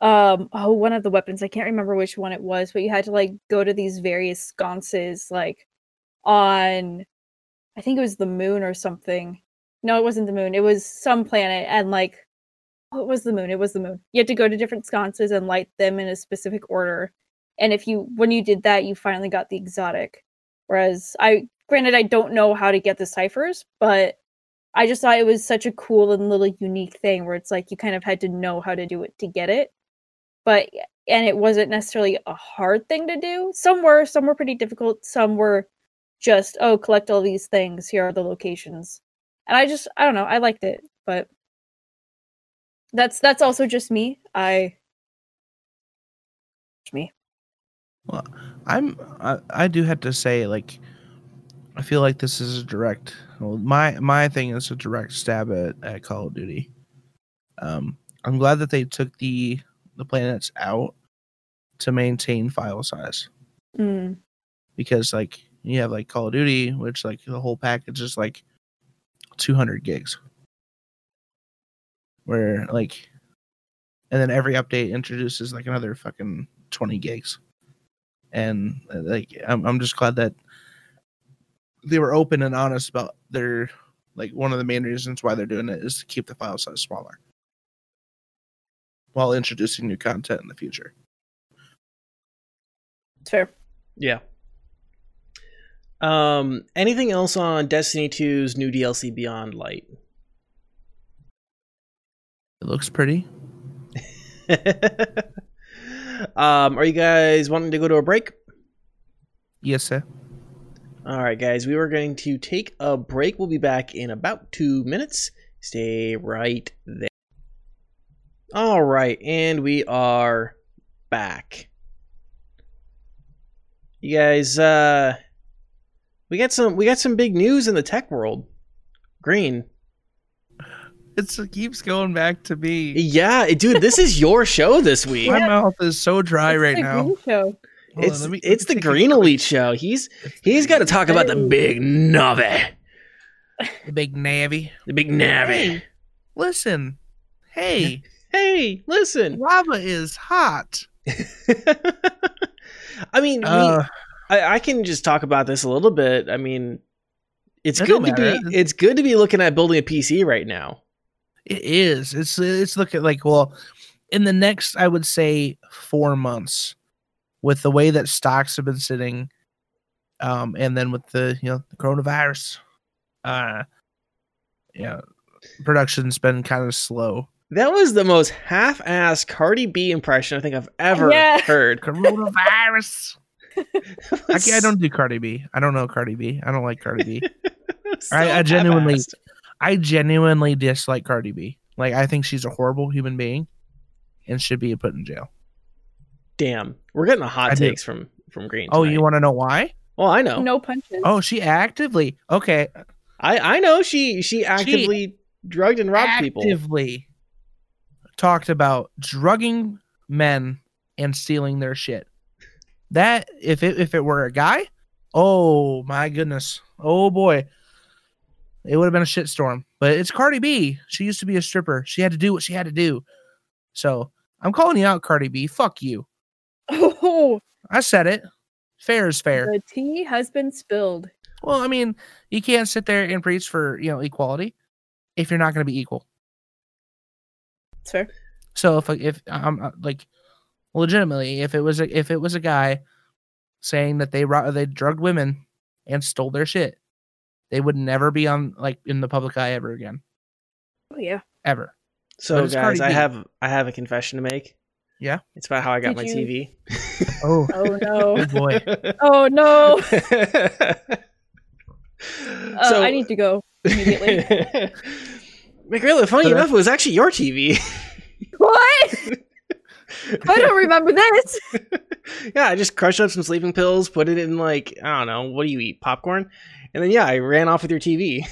C: um oh one of the weapons I can't remember which one it was, but you had to like go to these various sconces like on I think it was the moon or something. No, it wasn't the moon. It was some planet and like it was the moon. It was the moon. You had to go to different sconces and light them in a specific order and if you when you did that you finally got the exotic whereas i granted i don't know how to get the ciphers but i just thought it was such a cool and little unique thing where it's like you kind of had to know how to do it to get it but and it wasn't necessarily a hard thing to do some were some were pretty difficult some were just oh collect all these things. Here are the locations, and I just I don't know I liked it, but that's that's also just me. I me.
B: Well, I'm I, I do have to say like I feel like this is a direct well my my thing is a direct stab at, at Call of Duty. Um I'm glad that they took the the planets out to maintain file size
C: Mm.
B: because like you have like Call of Duty which like the whole package is like 200 gigs where like and then every update introduces like another fucking 20 gigs and uh, like I'm, I'm just glad that they were open and honest about their like one of the main reasons why they're doing it is to keep the file size smaller while introducing new content in the future
C: It's fair.
A: Yeah. Um, anything else on Destiny 2's new DLC Beyond Light?
B: It looks pretty <laughs>
A: um, are you guys wanting to go to a break?
B: yes sir
A: All right, guys, we were going to take a break. We'll be back in about two minutes. Stay right there. All right, and we are back. You guys, uh, we got some we got some big news in the tech world. Green,
B: it's, it keeps going back to me
A: yeah, dude, this is your show this <laughs> week.
B: my mouth is so dry
C: It's
B: right now
C: Green Show.
B: Hold on,
A: It's
B: let me-
A: it's the
B: let me
A: Green
B: quick-
A: Elite show. He's he's got to talk about the big Navi,
B: the big Navi
A: the big Navi.
B: Hey, listen hey <laughs>
A: Hey, listen.
B: lava is hot <laughs>
A: I mean, we,
B: uh,
A: I, I can just talk about this a little bit. I mean, it's good
B: don't
A: to be it's good to be looking at building a PC right now.
B: It is. It's it's looking like well, in the next I would say four months, with the way that stocks have been sitting, um, and then with the you know the coronavirus, uh, yeah, production's been kind of slow.
A: That was the most half-assed Cardi B impression I think I've ever
C: Yeah. <laughs>
A: heard.
B: Coronavirus. <laughs> I, I don't do Cardi B. I don't know Cardi B. I don't like Cardi B. <laughs>
A: So
B: I- I genuinely-
A: half-assed.
B: I genuinely dislike Cardi B. Like I think she's a horrible human being, and should be put in jail.
A: Damn, we're getting the hot
B: I do.
A: takes from from Green.
B: Oh, you want to know why?
A: Well, I know.
C: No punches.
B: Oh, she actively okay.
A: I I know she she actively drugged and robbed people.
B: actively talked about drugging men and stealing their shit. That if it if it were a guy, oh my goodness, oh boy, it would have been a shitstorm. But it's Cardi B. She used to be a stripper. She had to do what she had to do. So I'm calling you out, Cardi B. Fuck you.
C: Oh,
B: I said it. Fair is fair.
C: the tea has been spilled.
B: Well, I mean, you can't sit there and preach for you know equality if you're not going to be equal.
C: It's fair.
B: So if if I'm uh, like legitimately, if it was a, if it was a guy saying that they ro- they drugged women and stole their shit, they would never be on like in the public eye ever again,
C: Oh yeah.
B: ever.
A: So guys,
B: Cardi
A: I
B: B.
A: have I have a confession to make.
B: Yeah?
A: It's about how I got
C: Did
A: my
C: you-
A: TV.
B: Oh,
C: Oh no. <laughs>
B: oh boy.
C: oh no. <laughs> Uh,
A: so
C: I need to go immediately. <laughs>
A: McGrail, funny enough, it was actually your TV.
C: what? I don't remember this.
A: yeah, I just crushed up some sleeping pills, put it in like I don't know, what do you eat? Popcorn, and then yeah, I ran off with your TV.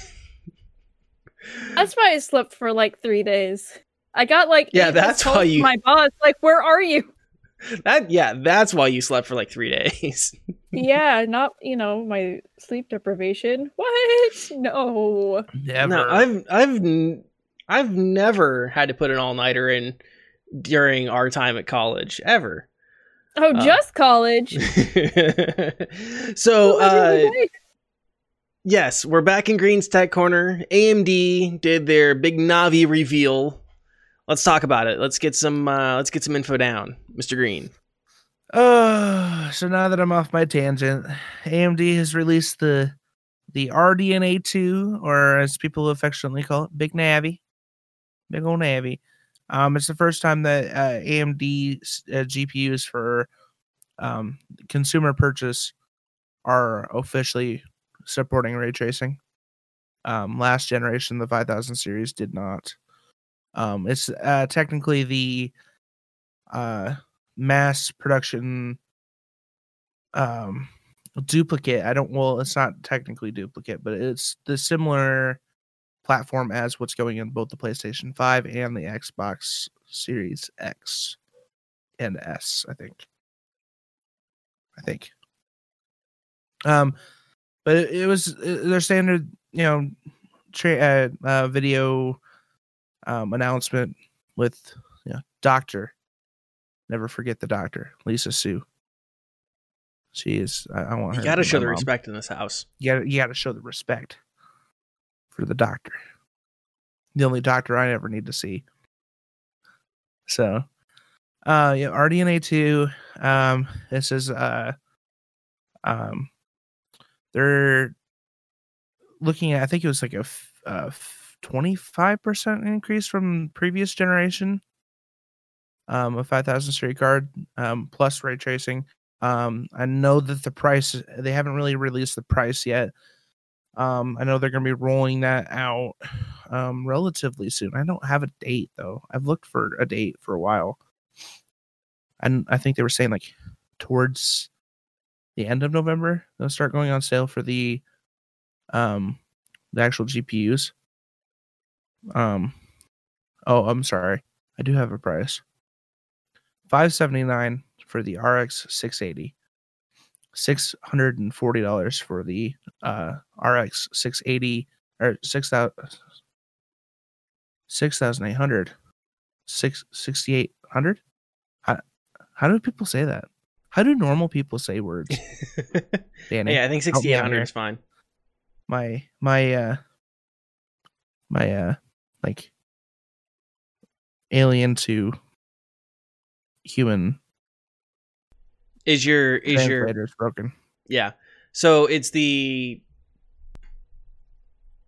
C: That's why I slept for like three days. I got like
A: Yeah, that's why you-
C: My boss, like, where are you?
A: That yeah, that's why you slept for like three days. <laughs>
C: yeah, not you know my sleep deprivation. What? No.
B: Never.
A: No, I've I've n- I've never had to put an all nighter in during our time at college ever.
C: Oh,
A: Uh,
C: just college. <laughs>
A: so uh,
C: did you think?
A: Yes, we're back in Green's Tech Corner. AMD did their big Navi reveal. Let's talk about it. Let's get some uh, let's get some info down, Mr. Green.
B: Uh, so now that I'm off my tangent, AMD has released the the RDNA two, or as people affectionately call it, Big Navi, Big old Navi. Um, it's the first time that uh, AMD uh, GPUs for um, consumer purchase are officially supporting ray tracing. Um, last generation, the 5000 series did not. Um, it's uh, technically the uh, mass production um, duplicate. I don't. Well, it's not technically duplicate, but it's the similar platform as what's going in both the PlayStation 5 and the Xbox Series X and S, I think. I think. Um, but it, it was uh, their standard, you know, tra- uh, uh, video um, announcement with you know, Doctor. Never forget the Doctor, Lisa Su. She is. I, I want
A: You
B: her.
A: got to show the
B: mom.
A: respect in this house.
B: You got you got to show the respect for the Doctor. The only Doctor I ever need to see. So, uh, yeah, RDNA two. Um, this is uh, um, they're looking at. I think it was like a, uh twenty five percent increase from previous generation. Um, a five thousand series card, um, plus ray tracing. Um, I know that the price they haven't really released the price yet. Um, I know they're gonna be rolling that out um relatively soon. I don't have a date though. I've looked for a date for a while. And I think they were saying like towards the end of November, they'll start going on sale for the um the actual GPUs. Um oh, I'm sorry. I do have a price. 579 for the RX 680. $640 for the uh RX 680 or 6000 6800 6 6800 how, how do people say that how do normal people say words <laughs> Danny
A: yeah, I think
B: help me out
A: 6800 is fine.
B: my my uh my uh like alien to human
A: Is your is your
B: translator is broken
A: yeah? So it's the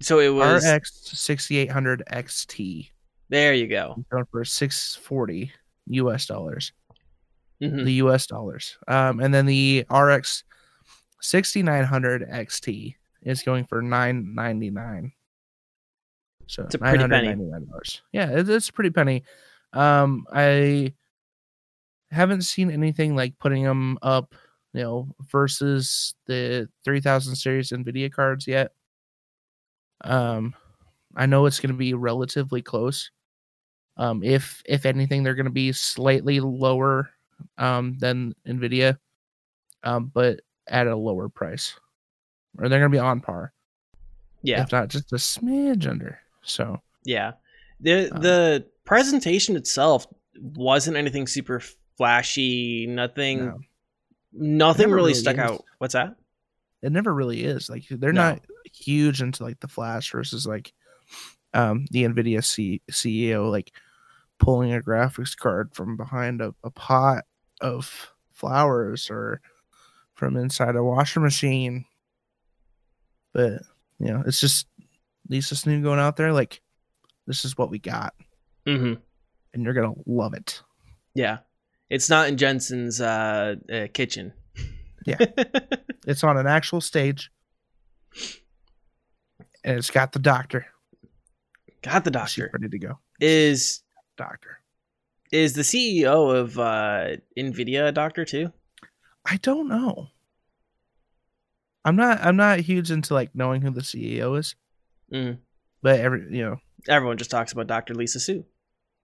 A: so it was
B: RX 6800 XT
A: there. You go.
B: going for 640 US dollars
A: Mhm.
B: the US dollars. Um and then the RX 6900 XT is going for 999 so
A: It's a pretty penny.
B: $999 yeah it, it's a pretty penny. Um I haven't seen anything like putting them up you know versus the 3000 series Nvidia cards yet. Um I know it's going to be relatively close. Um if if anything they're going to be slightly lower um than Nvidia um but at a lower price or they're going to be on par
A: Yeah,
B: if not just a smidge under so
A: yeah. The
B: Um,
A: the presentation itself wasn't anything super flashy. Nothing.
B: no,
A: Nothing really
B: really
A: stuck
B: is.
A: out. What's that?
B: it never really is like they're
A: No.
B: not huge into like the flash versus like um the nvidia C- ceo like pulling a graphics card from behind a, a pot of flowers or from inside a washer machine but you know it's just lisa snoon going out there like this is what we got
A: Mm-hmm.
B: and you're gonna love it
A: Yeah, it's not in Jensen's uh, uh kitchen.
B: Yeah. <laughs> it's on an actual stage and it's got the doctor
A: Got the
B: She's
A: doctor.
B: ready to go
A: Is
B: doctor
A: is the CEO of uh Nvidia a doctor too?
B: I don't know. I'm not I'm not huge into like knowing who the CEO is,
A: Mm.
B: but every you know,
A: Everyone just talks about Dr. Lisa Su.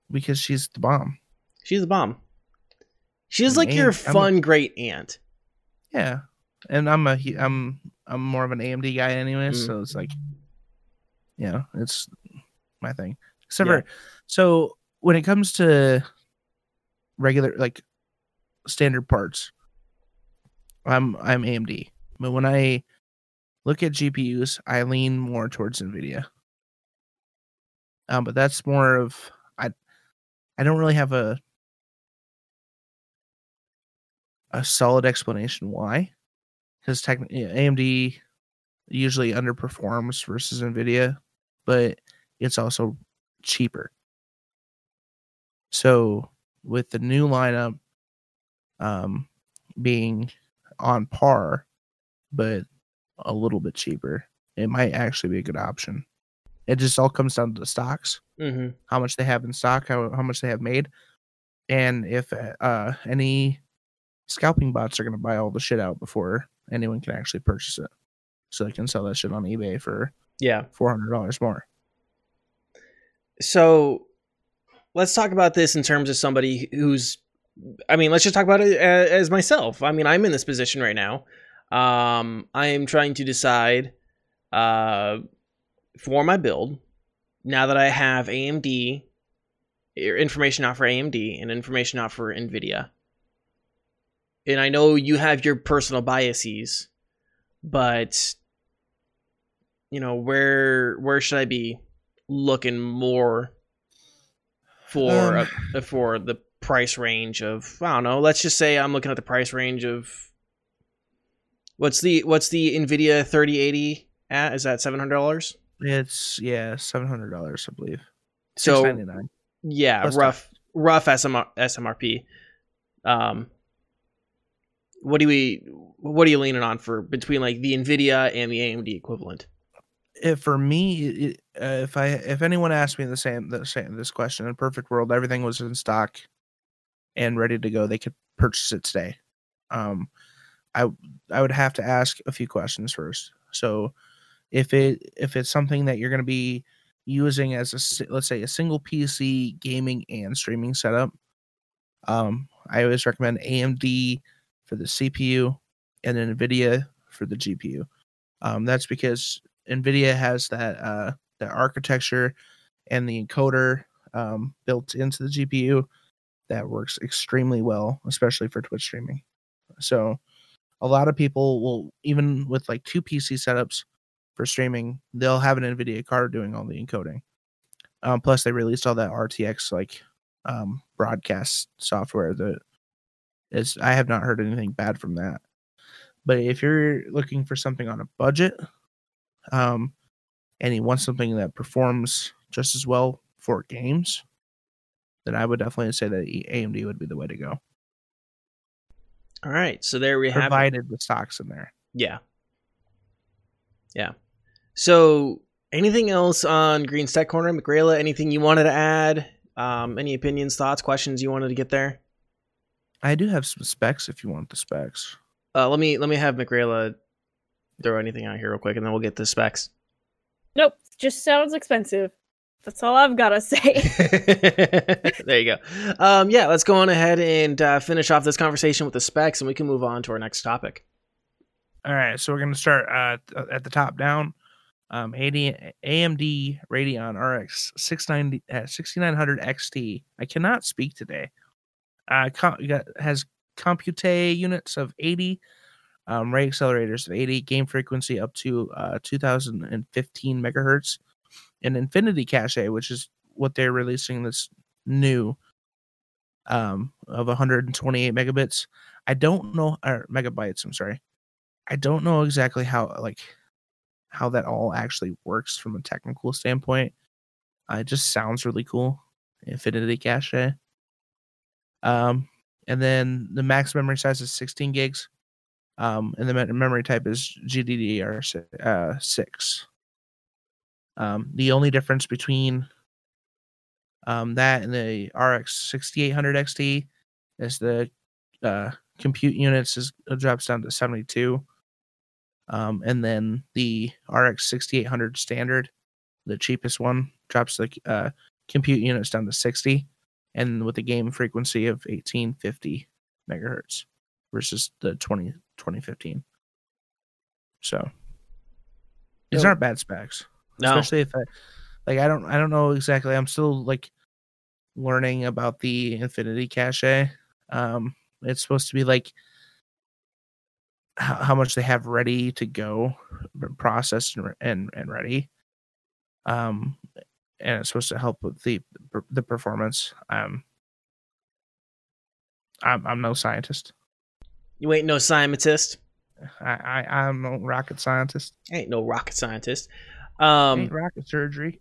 B: because she's the bomb.
A: She's the bomb. She's like your
B: I'm a-
A: fun great aunt.
B: Yeah. And I'm a I'm I'm more of an AMD guy anyway,
A: Mm.
B: so it's like you know, it's my thing. Except
A: Yeah.
B: for so when it comes to regular like standard parts, I'm I'm AMD. But when I look at GPUs, I lean more towards NVIDIA. Um, but that's more of I I don't really have a a solid explanation why. Because technically AMD usually underperforms versus NVIDIA, but it's also cheaper. So with the new lineup um being on par, but a little bit cheaper, it might actually be a good option. It just all comes down to the stocks,
A: Mm-hmm.
B: how much they have in stock, how how much they have made, and if uh any scalping bots are going to buy all the shit out before anyone can actually purchase it, so they can sell that shit on eBay for
A: Yeah.
B: four hundred dollars more.
A: So let's talk about this in terms of somebody who's I mean, let's just talk about it a- as myself. I mean, I'm in this position right now. Um, I am trying to decide uh, for my build now that I have AMD information out for AMD and information out for Nvidia. And I know you have your personal biases, but you know, where where should I be looking more for
B: Um,
A: uh, for the price range of I don't know. Let's just say I'm looking at the price range of what's the what's the Nvidia 3080 at? Is that seven hundred dollars?
B: It's yeah, seven hundred dollars, I believe.
A: So yeah,
B: Plus
A: rough rough SMR, SMRP. Um, what do we what are you leaning on for between like the Nvidia and the AMD equivalent?
B: If for me, if I if anyone asked me the same the same this question in perfect world, everything was in stock and ready to go, they could purchase it today. Um, I I would have to ask a few questions first. So, if it if it's something that you're going to be using as a let's say a single PC gaming and streaming setup, um, I always recommend AMD for the CPU and NVIDIA for the GPU. Um, that's because NVIDIA has that uh, that architecture and the encoder um, built into the GPU that works extremely well, especially for Twitch streaming. So, a lot of people will even with like two PC setups for streaming, they'll have an NVIDIA card doing all the encoding. Um, plus, they released all that RTX like um, broadcast software that is. I have not heard anything bad from that. But if you're looking for something on a budget, um, and he wants something that performs just as well for games, then I would definitely say that AMD would be the way to go,
A: All right, so there we have it.
B: provided the stocks in there.
A: Yeah. Yeah. So, anything else on Green's Tech Corner, McGrayla? Anything you wanted to add? Um, any opinions, thoughts, questions you wanted to get there?
B: I do have some specs if you want the specs.
A: Uh, let me let me have McGrayla throw anything out here real quick, and then we'll get the specs.
C: Nope, just sounds expensive. That's all I've gotta say. <laughs> <laughs>
A: there you go. Um, yeah, let's go on ahead and uh, finish off this conversation with the specs, and we can move on to our next topic.
B: All right, so we're going to start uh, at the top down. Um, AD, AMD Radeon RX 690, uh, 6900 XT. I cannot speak today. Uh, com- got, has compute units of 80, um, ray accelerators of 80, game frequency up to uh, 2015 megahertz, and Infinity Cache, which is what they're releasing this new um, of 128 megabits. I don't know, or megabytes. I'm sorry. I don't know exactly how like how that all actually works from a technical standpoint. Uh, it just sounds really cool. Infinity cache. Um, and then the max memory size is 16 gigs. Um, and the memory type is GDDR si- uh, six. Um, the only difference between um, that and the RX 6800 XT is the uh, compute units is it drops down to 72 um, and then the rx 6800 standard the cheapest one drops the uh, compute units down to 60 and with a game frequency of 1850 megahertz versus the 20 2015 so these aren't bad specs
A: No,
B: especially if I like I don't I don't know exactly. I'm still like learning about the Infinity Cache. Um, it's supposed to be like how, how much they have ready to go, processed and and, and ready. Um, and it's supposed to help with the the performance. Um, I'm I'm no scientist.
A: You ain't no scientist.
B: I, I I'm no rocket scientist.
A: Ain't no rocket scientist. Um,
B: Ain't rocket surgery.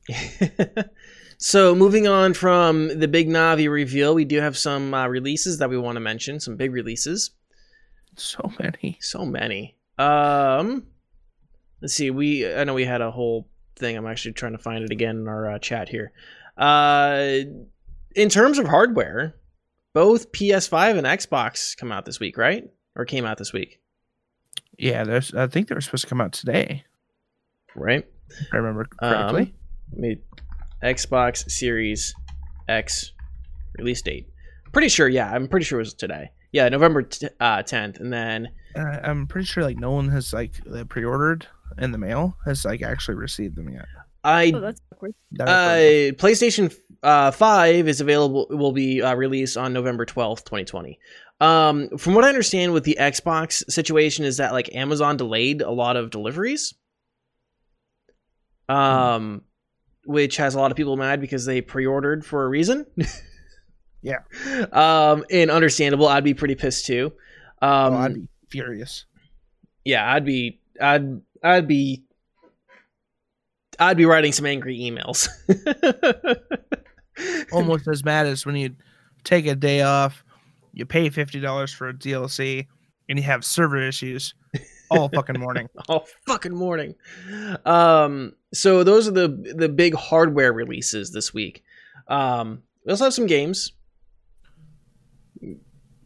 B: <laughs>
A: so moving on from the big Navi reveal, we do have some uh, releases that we want to mention. Some big releases.
B: So many.
A: So many. Um, let's see. We I know we had a whole thing. I'm actually trying to find it again in our uh, chat here. Uh, in terms of hardware, both PS5 and Xbox come out this week, right? Or came out this week,
B: Yeah, there's. I think they were supposed to come out today.
A: right?
B: If I remember correctly.
A: Um, let me Xbox Series X release date. Pretty sure, yeah, I'm pretty sure it was today. Yeah, November t- uh, 10th, and then
B: Uh, I'm pretty sure like no one has like uh, pre-ordered in the mail has like actually received them yet.
A: I
C: Oh, that's awkward.
B: I've
A: uh, PlayStation uh, 5 is available will be uh, released on November 12th, 2020. Um, from what I understand with the Xbox situation is that like Amazon delayed a lot of deliveries. Um which has a lot of people mad because they pre-ordered for a reason. <laughs>
B: Yeah.
A: Um and understandable, I'd be pretty pissed too. Um
B: oh, I'd be furious.
A: yeah, I'd be I'd I'd be I'd be writing some angry emails. <laughs>
B: Almost as mad as when you take a day off, you pay fifty dollars for a DLC, and you have server issues all <laughs> fucking morning.
A: all fucking morning. Um, so those are the the big hardware releases this week. Um, we also have some games.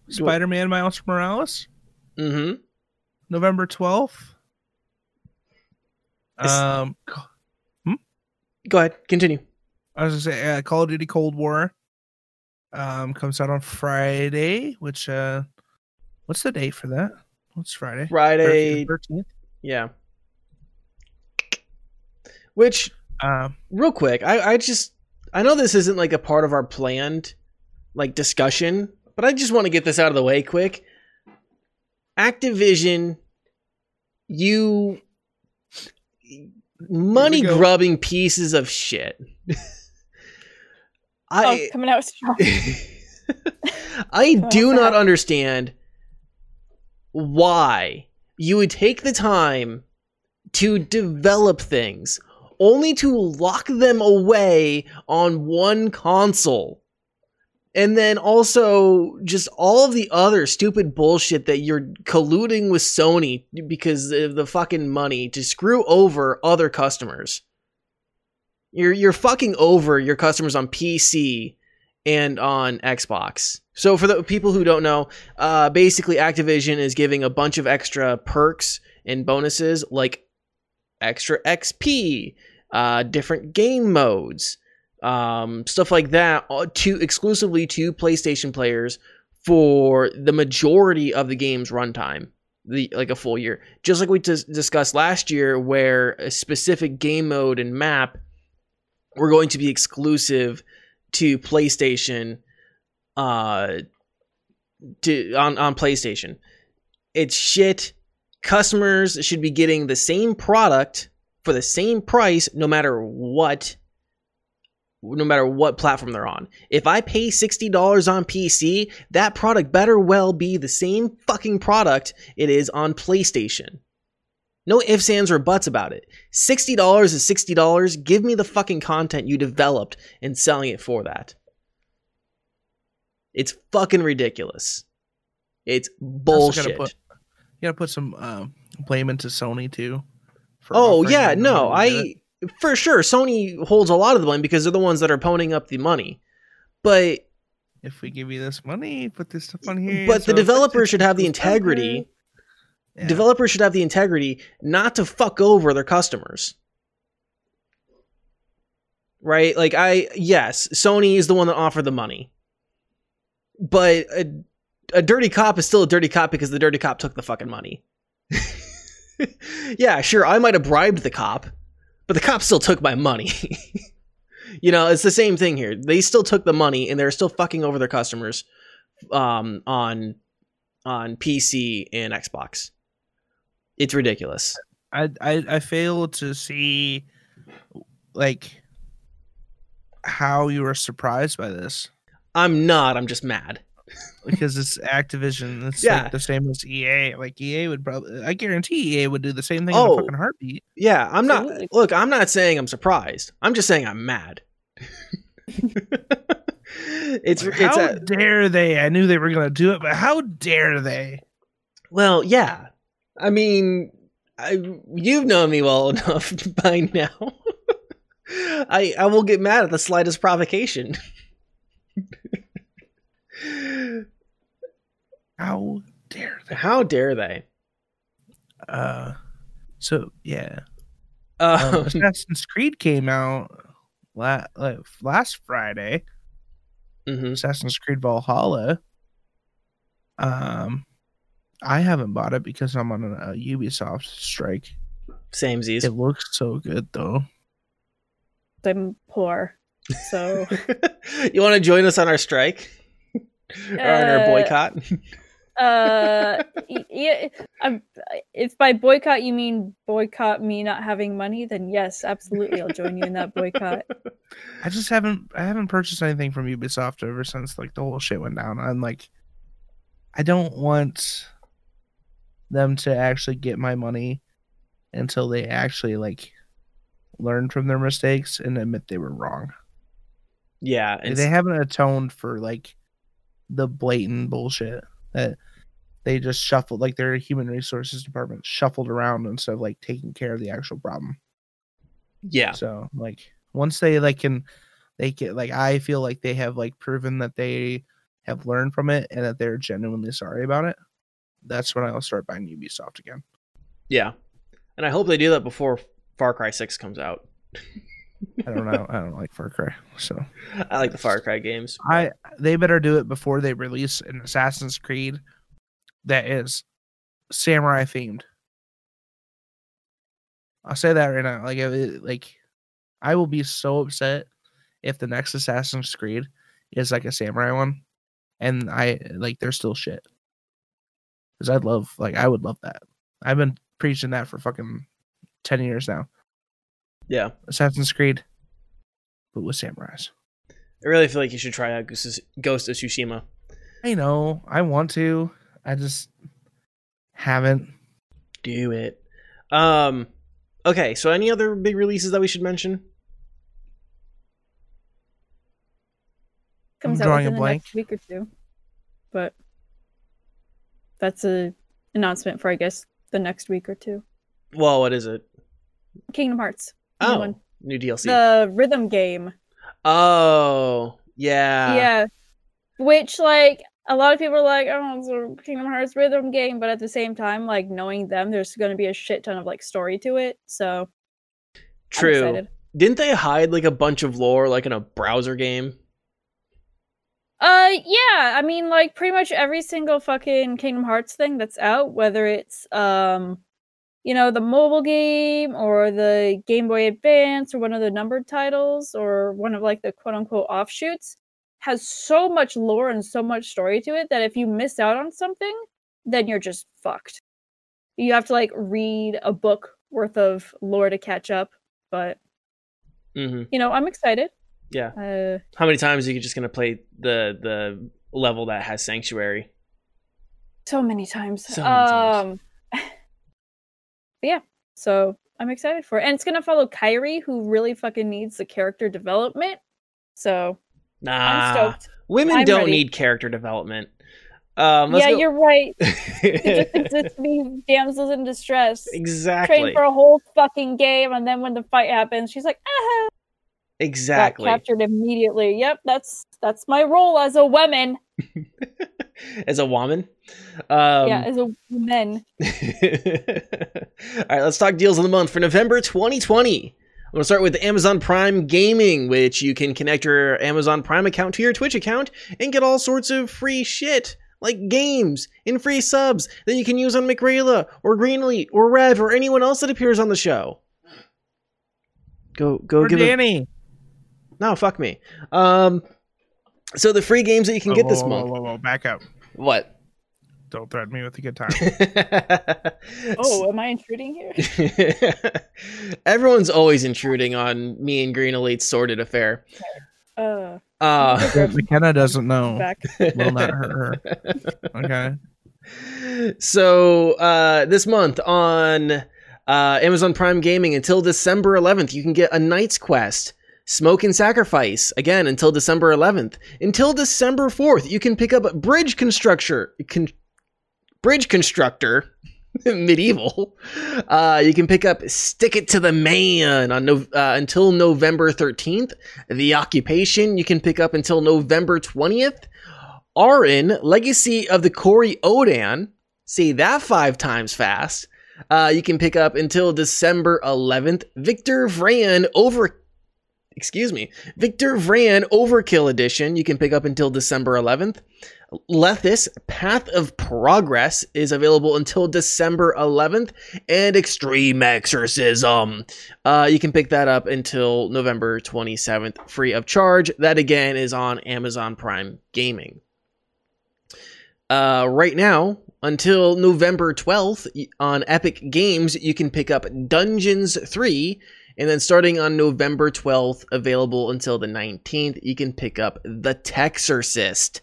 B: Spider-Man Miles Morales,
A: Mm-hmm.
B: November twelfth. Um,
A: Go ahead, continue.
B: I was gonna say uh, Call of Duty Cold War. Um, comes out on Friday. Which uh, what's the date for that? What's Friday?
A: Friday,
B: Thirteenth.
A: yeah. Which,
B: Um,
A: real quick, I I just I know this isn't like a part of our planned like discussion, but I just want to get this out of the way quick. Activision, you money grubbing pieces of shit. <laughs> Oh, I
C: oh, coming out strong. <laughs>
A: I do not understand why you would take the time to develop things only to lock them away on one console. And then also just all of the other stupid bullshit that you're colluding with Sony because of the fucking money to screw over other customers. You're you're fucking over your customers on PC and on Xbox. So for the people who don't know, uh, basically Activision is giving a bunch of extra perks and bonuses like extra XP, uh, different game modes, um, stuff like that, uh, to exclusively to PlayStation players for the majority of the game's runtime. The like a full year, just like we dis- discussed last year, where a specific game mode and map were going to be exclusive to PlayStation uh to on on PlayStation. It's shit. Customers should be getting the same product for the same price no matter what no matter what platform they're on. If I pay $60 on PC, that product better well be the same fucking product it is on PlayStation. No ifs, ands, or buts about it. $60 is $60. Give me the fucking content you developed and selling it for that. It's fucking ridiculous. It's bullshit.
B: gotta put- you gotta put some um, blame into Sony too.
A: oh yeah, no,
B: money to do it.
A: I for sure Sony holds a lot of the blame because they're the ones that are ponying up the money. But
B: If we give you this money, put this stuff on here.
A: but
B: so
A: the developer should have the integrity.
B: Yeah.
A: Developers should have the integrity not to fuck over their customers. Right? Like I yes, Sony is the one that offered the money. But a, a dirty cop is still a dirty cop because the dirty cop took the fucking money. <laughs> yeah, sure, I might have bribed the cop, but the cop still took my money. <laughs> you know, it's the same thing here. They still took the money and they're still fucking over their customers um on on PC and Xbox. It's ridiculous.
B: I, I I fail to see like how you were surprised by this
A: I'm not, I'm just mad.
B: because it's Activision. It's
A: Yeah.
B: like the same as EA. Like EA would probably, I guarantee EA would do the same thing in
A: Oh.
B: a fucking heartbeat.
A: Yeah, I'm not
C: Absolutely.
A: look, I'm not saying I'm surprised. I'm just saying I'm mad. <laughs> it's
B: Like,
A: it's
B: how
A: a,
B: dare they? I knew they were gonna do it, but how dare they?
A: well, yeah. I mean, I, you've known me well <laughs> enough by now. I I will get mad at the slightest provocation.
B: How dare they?
A: How dare they?
B: Uh, so yeah,
A: Um,
B: um, Assassin's Creed came out la- like, last Friday.
A: mhm.
B: Assassin's Creed Valhalla. Um, I haven't bought it because I'm on a, a Ubisoft strike.
A: Same Z's.
B: It looks so good though.
C: I'm poor. So <laughs>
A: you want to join us on our strike or on our
C: Uh,
A: boycott? <laughs>
C: uh yeah I'm, if by boycott you mean boycott me not having money then yes absolutely i'll join you in that boycott <laughs>
B: I just haven't I haven't purchased anything from Ubisoft ever since like the whole shit went down. I'm like, I don't want them to actually get my money until they actually like learn from their mistakes and admit they were wrong.
A: yeah, it's,
B: they haven't atoned for like the blatant bullshit that they just shuffled like their human resources department shuffled around instead of like taking care of the actual problem.
A: yeah,
B: So like once they like can they get like I feel like they have like proven that they have learned from it and that they're genuinely sorry about it. That's when I'll start buying Ubisoft again.
A: yeah. And I hope they do that before Far Cry Six comes out.
B: I don't know. I don't like Far Cry. So <laughs>
A: I like the Far Cry games.
B: I they better do it before they release an Assassin's Creed that is samurai themed. I'll say that right now. Like it, like I will be so upset if the next Assassin's Creed is like a samurai one and I like they're still shit. Cuz I'd love like I would love that. I've been preaching that for fucking 10 years now.
A: Yeah,
B: Assassin's Creed but with samurais.
A: I really feel like you should try out Ghost of- Ghost of Tsushima.
B: I know. I want to. I just haven't.
A: Do it. Um. Okay, so any other big releases that we should mention?
C: comes
B: I'm
C: out
B: drawing a
C: within the
B: blank.
C: next week or two but that's a announcement for i guess the next week or two
A: Well, what is it?
C: kingdom hearts
A: Oh,
C: one.
A: new DLC.
C: the rhythm game
A: oh, yeah.
C: yeah which like a lot of people are like oh it's a kingdom hearts rhythm game but at the same time like knowing them there's going to be a shit ton of like story to it so
A: True. Didn't they hide like a bunch of lore like in a browser game?
C: Uh yeah i mean like pretty much every single fucking kingdom hearts thing that's out whether it's um you know the mobile game or the game boy advance or one of the numbered titles or one of like the quote unquote offshoots has so much lore and so much story to it that if you miss out on something then you're just fucked. You have to like read a book worth of lore to catch up but
A: hmm
C: you know i'm excited
A: Yeah.
C: uh
A: How many times are you just gonna play the the level that has sanctuary?
C: so many times.
A: So many
C: um <laughs> but yeah, so I'm excited for it. And it's gonna follow Kairi, who really fucking needs the character development. So I'm
A: Nah,
C: stoked.
A: women
C: I'm
A: don't
C: ready.
A: need character development. Um, let's
C: yeah,
A: go-
C: you're right. <laughs> It just exists to be damsels in distress.
A: exactly,
C: Train for a whole fucking game, and then when the fight happens, she's like, ah, got
A: exactly.
C: captured immediately. Yep, that's that's my role as a woman. <laughs>
A: As a woman, um,
C: yeah, as a woman. <laughs>
A: All right, let's talk deals of the month for November 2020. I'm going to start with Amazon Prime Gaming, which you can connect your Amazon Prime account to your Twitch account and get all sorts of free shit, like games and free subs that you can use on McRayla or Green Elite or Rev or anyone else that appears on the show. Go, go
B: Or
A: give it.
B: Danny.
A: No, fuck me. Um, so the free games that you can
B: Whoa,
A: get this
B: whoa,
A: month.
B: Whoa, whoa, whoa, back up.
A: What?
B: Don't threaten me with a good time. <laughs>
C: Oh, am I intruding here? <laughs>
A: Everyone's always intruding on me and Green Elite's sordid affair.
C: Uh,
A: Uh, <laughs>
B: McKenna doesn't know.
C: back.
B: Will not hurt her. Okay.
A: so uh, this month on uh, Amazon Prime Gaming until December 11th, you can get a Knight's Quest. Smoke and Sacrifice again until December 11th. Until December 4th, you can pick up Bridge Constructor. Con- Bridge Constructor. <laughs> medieval. Uh, you can pick up Stick It to the Man on no, uh, until November 13th. The Occupation you can pick up until November 20th. Arin, Legacy of the Cory Odan. Say that five times fast. Uh, you can pick up until December 11th. Victor Vran over excuse me, Victor Vran Overkill Edition. You can pick up until December 11th. Lethis Path of Progress is available until December 11th, and Extreme Exorcism. Uh, you can pick that up until November 27th, free of charge. That again is on Amazon Prime Gaming. Uh, right now, until November 12th on Epic Games, you can pick up Dungeons 3. And then starting on November 12th, available until the 19th, you can pick up The Textorcist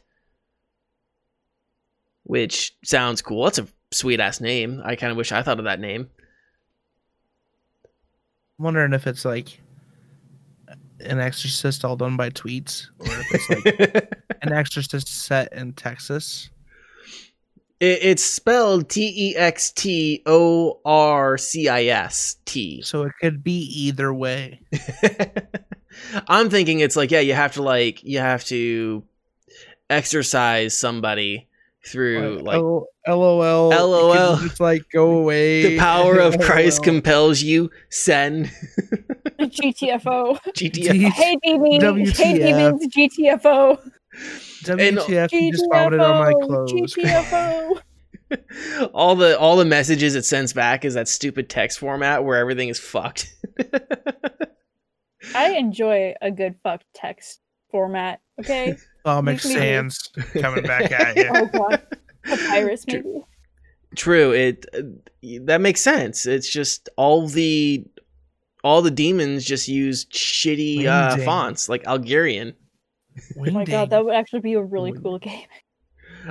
A: which sounds cool. That's a sweet ass name. I kind of wish I thought of that name.
B: I'm wondering if it's like an exorcist all done by tweets or if it's like <laughs> an exorcist set in Texas.
A: It, it's spelled T E X T O R C I S T.
B: So it could be either way. <laughs>
A: I'm thinking it's like, yeah, you have to like you have to exercise somebody through like,
B: L- LOL.
A: LOL.
B: Just like go <laughs> away.
A: The power of <laughs> Christ compels you. Send.
C: GTFO.
A: GTFO.
C: Hey demons.
B: WTF.
C: Hey demons. GTFO.
B: WTF? You just found it on my clothes. <laughs>
A: All the all the messages it sends back is that stupid text format where everything is fucked. <laughs>
C: I enjoy a good fucked text format. Okay.
B: Comic
C: Leave me
B: Sans coming back <laughs> at you.
C: Oh god. Papyrus maybe.
A: True. It uh, that makes sense. It's just all the all the demons just use shitty uh, fonts like Algerian.
C: Oh my god, that would actually be a really cool <laughs> game.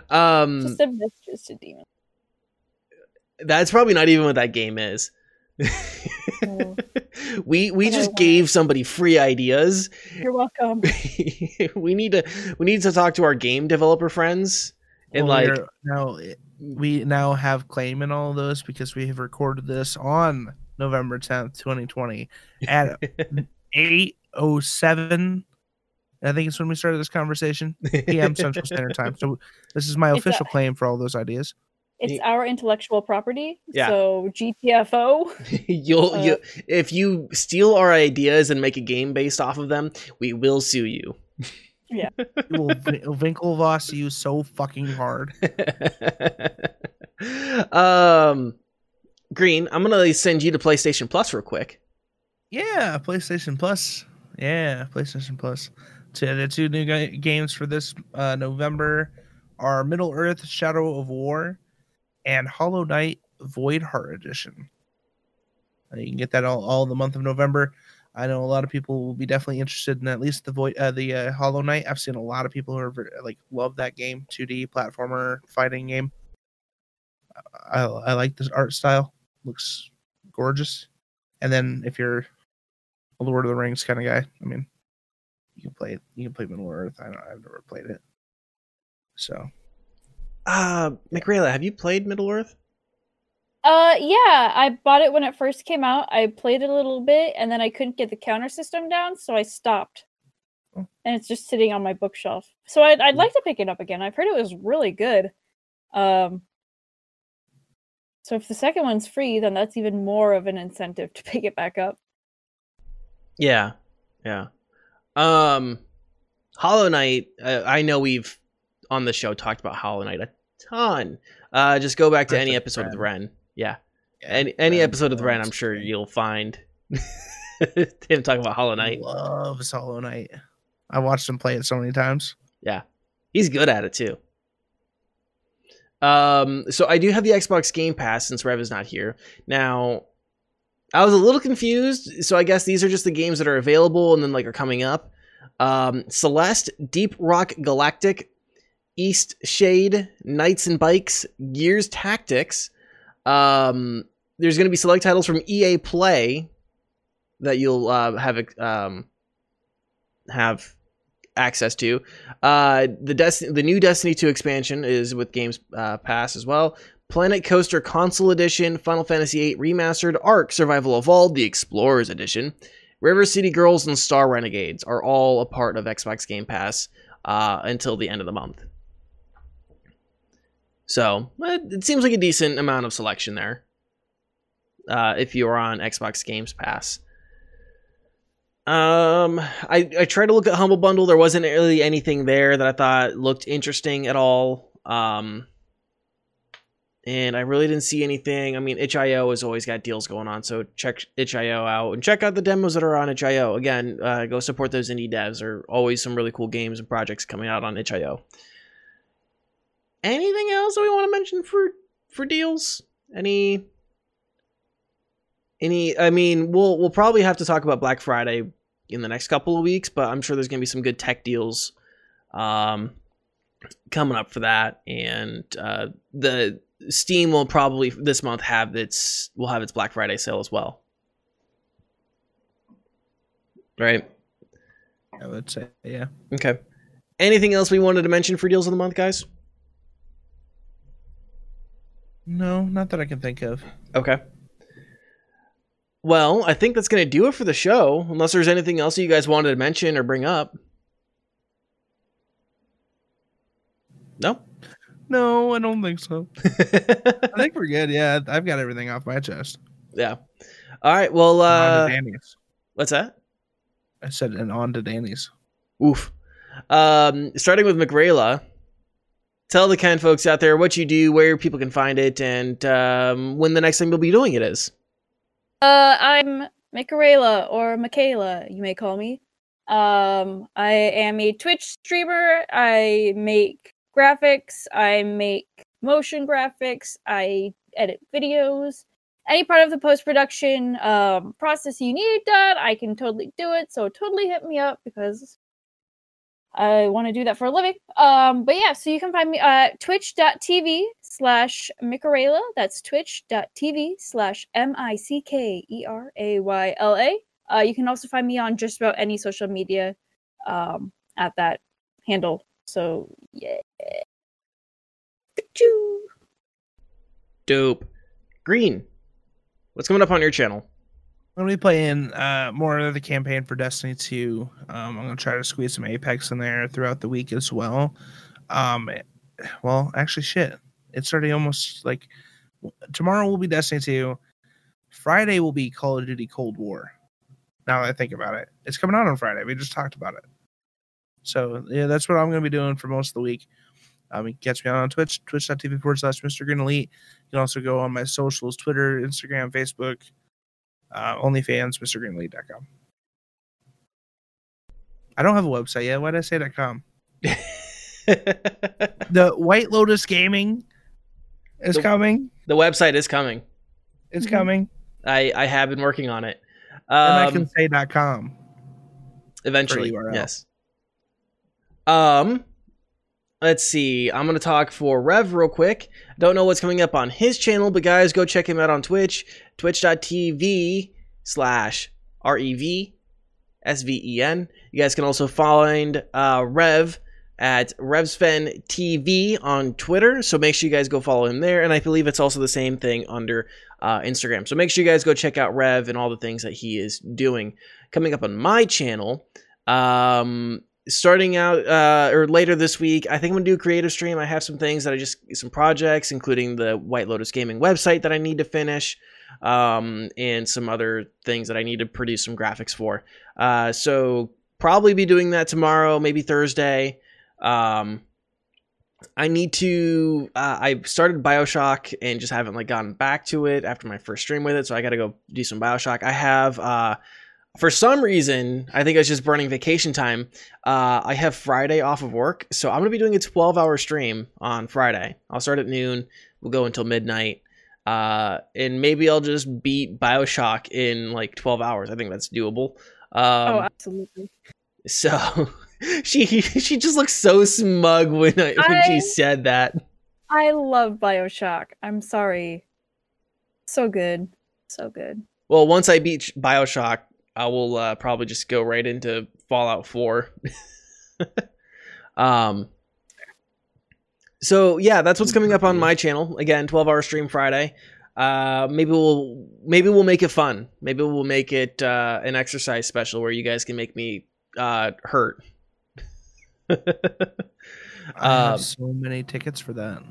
A: Um,
C: Just a mistress to demon.
A: that's probably not even what that game is.
C: Oh. <laughs>
A: we we
C: Okay,
A: just gave somebody free ideas.
C: You're welcome. <laughs>
A: we need to we need to talk to our game developer friends and
B: Well,
A: like
B: we're- now we now have claim in all of those because we have recorded this on November 10th, 2020 at 8:07 I think it's when we started this conversation <laughs> PM Central Standard Time. So this is my
C: It's a-
B: official claim for all those ideas.
C: It's
A: Ye-
C: our intellectual property.
A: Yeah.
C: So GTFO. <laughs>
A: you'll
C: Uh,
A: you if you steal our ideas and make a game based off of them, we will sue you.
B: Yeah. <laughs> we'll Vin- Winklevoss you so fucking hard.
A: um, Green, I'm gonna send you to PlayStation Plus real quick.
B: Yeah, PlayStation Plus. Yeah, PlayStation Plus. So the two new ga- games for this uh, November are Middle Earth: Shadow of War and Hollow Knight Void Heart Edition. Uh, you can get that all, all the month of November. I know a lot of people will be definitely interested in at least the void, uh, the uh, Hollow Knight. I've seen a lot of people who are like love that game, 2D platformer fighting game. I, I like this art style. Looks gorgeous. And then if you're a Lord of the Rings kind of guy, I mean, you can play it. You can play Middle Earth. I don't. I've never played it. So
A: Uh, McRayla, have you played Middle Earth?
C: Uh yeah, I bought it when it first came out. I played it a little bit and then I couldn't get the counter system down, so I stopped.
B: Oh.
C: And it's just sitting on my bookshelf. So I'd I'd like to pick it up again. I've heard it was really good. Um so if the second one's free, then that's even more of an incentive to pick it back up.
A: Yeah, yeah. Um, Hollow Knight. Uh, I know we've on the show talked about Hollow Knight a ton. Uh, just go back to any episode of the Ren. Yeah,
B: yeah,
A: any any
B: Ren
A: episode of the Ren, I'm sure you'll find <laughs> him talking about Hollow Knight.
B: Loves Hollow Knight. I watched him play it so many times.
A: Yeah, he's good at it too. Um, so I do have the Xbox Game Pass since Rev is not here. Now, I was a little confused. So I guess these are just the games that are available and then like are coming up. Um, Celeste, Deep Rock Galactic, East Shade, Knights and Bikes, Gears Tactics. Um, there's going to be select titles from EA Play that you'll uh, have um, have access to. Uh, the Destiny, the new Destiny 2 expansion is with Games uh, Pass as well. Planet Coaster Console Edition, Final Fantasy VIII Remastered, Ark Survival Evolved, the Explorers Edition, River City Girls, and Star Renegades are all a part of Xbox Game Pass uh, until the end of the month. So it seems like a decent amount of selection there. Uh, if you are on Xbox Games Pass. Um, I I tried to look at Humble Bundle. There wasn't really anything there that I thought looked interesting at all. Um, and I really didn't see anything. I mean, itch.io has always got deals going on, so check itch.io out and check out the demos that are on itch.io. Again, uh, go support those indie devs. There are always some really cool games and projects coming out on itch.io. Anything else that we want to mention for for deals? Any any I mean, we'll we'll probably have to talk about Black Friday in the next couple of weeks, but I'm sure there's going to be some good tech deals um coming up for that and uh the Steam will probably this month have its will have its Black Friday sale as well. Right?
B: I would say, yeah.
A: Okay. Anything else we wanted to mention for deals of the month, guys?
B: No, not that I can think of.
A: Okay. Well, I think that's going to do it for the show, unless there's anything else you guys wanted to mention or bring up. No?
B: No, I don't think so. <laughs> I think we're good. Yeah, I've got everything off my chest.
A: Yeah. All right. Well,
B: on
A: uh,
B: to Danny's.
A: what's that?
B: I said, and on to Danny's.
A: Oof. Um, starting with McRayla, tell the kind folks out there what you do, where people can find it, and um, when the next time you'll be doing it is.
C: Uh, I'm Michaela or Michaela, you may call me. Um, I am a Twitch streamer. I make graphics. I make motion graphics. I edit videos. Any part of the post production um, process you need done, I can totally do it. So totally hit me up because I want to do that for a living. Um, but yeah, so you can find me at twitch.tv slash Mickerayla. That's twitch.tv slash M I C K E R A Y L A. Uh, you can also find me on just about any social media um, at that handle. So yeah. Choo.
A: Dope. Green. What's coming up on your channel?
B: I'm gonna be playing uh, more of the campaign for Destiny 2. Um, I'm gonna try to squeeze some Apex in there throughout the week as well. Um, well, actually, shit, it's already almost like tomorrow will be Destiny 2. Friday will be Call of Duty Cold War. Now that I think about it, it's coming out on Friday. We just talked about it. So yeah, that's what I'm gonna be doing for most of the week. Um, you can catch me on Twitch, twitch.tv forward slash Mr. Green Elite. You can also go on my socials, Twitter, Instagram, Facebook, uh, OnlyFans, MrGreenElite.com. I don't have a website yet. Why did I say .com? <laughs> The White Lotus Gaming is
A: The-
B: coming.
A: the website is coming.
B: It's
C: Mhm.
B: coming.
A: I, I have been working on it.
B: and I
A: Um,
B: can say .com.
A: eventually, yes. Um, let's see. I'm gonna talk for Rev real quick. Don't know what's coming up on his channel, but guys, go check him out on Twitch. Twitch.tv slash R E V S V E N. You guys can also find uh, Rev at RevSven TV on Twitter. So make sure you guys go follow him there. And I believe it's also the same thing under uh, Instagram. So make sure you guys go check out Rev and all the things that he is doing. Coming up on my channel, um, starting out uh, or later this week, I think I'm gonna do a creative stream. I have some things that I just some projects, including the White Lotus Gaming website that I need to finish, um, and some other things that I need to produce some graphics for. Uh, so probably be doing that tomorrow, maybe Thursday. Um, I need to. Uh, I started Bioshock and just haven't like gotten back to it after my first stream with it, so I got to go do some Bioshock. I have. Uh, for some reason, I think I was just burning vacation time. Uh, I have Friday off of work, so I'm gonna be doing a 12 hour stream on Friday. I'll start at noon. We'll go until midnight. Uh, and maybe I'll just beat Bioshock in like 12 hours. I think that's doable. Um,
C: oh, absolutely.
A: so <laughs> she she just looks so smug when I, when
C: I-
A: she said that.
C: I love Bioshock. I'm sorry. So good. So good.
A: Well, once I beat Bioshock, I will uh, probably just go right into Fallout 4. <laughs> um, so yeah, that's what's coming up on my channel. Again, 12 hour stream Friday. Uh, maybe we'll maybe we'll make it fun. Maybe we'll make it uh, an exercise special where you guys can make me uh, hurt.
B: I
A: Um,
B: have so many tickets for that.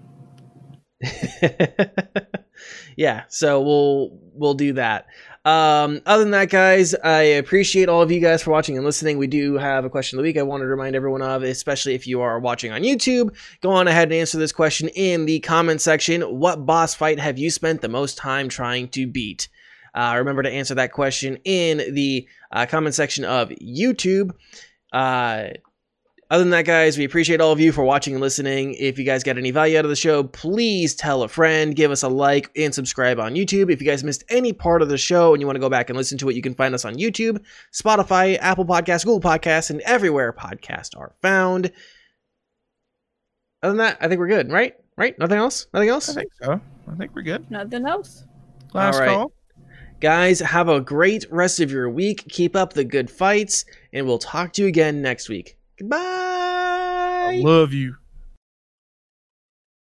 B: <laughs>
A: yeah, so we'll we'll do that. Um, other than that, guys, I appreciate all of you guys for watching and listening. We do have a question of the week I wanted to remind everyone of, especially if you are watching on YouTube. Go on ahead and answer this question in the comment section. What boss fight have you spent the most time trying to beat? Uh, remember to answer that question in the uh, comment section of YouTube. Uh, other than that, guys, we appreciate all of you for watching and listening. If you guys got any value out of the show, please tell a friend, give us a like, and subscribe on YouTube. If you guys missed any part of the show and you want to go back and listen to it, you can find us on YouTube, Spotify, Apple Podcasts, Google Podcasts, and everywhere podcasts are found. Other than that, I think we're good, right? Right? Nothing else? Nothing else?
B: I think so. I think we're good.
C: Nothing else.
B: Last
A: All right.
B: call.
A: Guys, have a great rest of your week. Keep up the good fights, and we'll talk to you again next week. Goodbye.
B: I love you.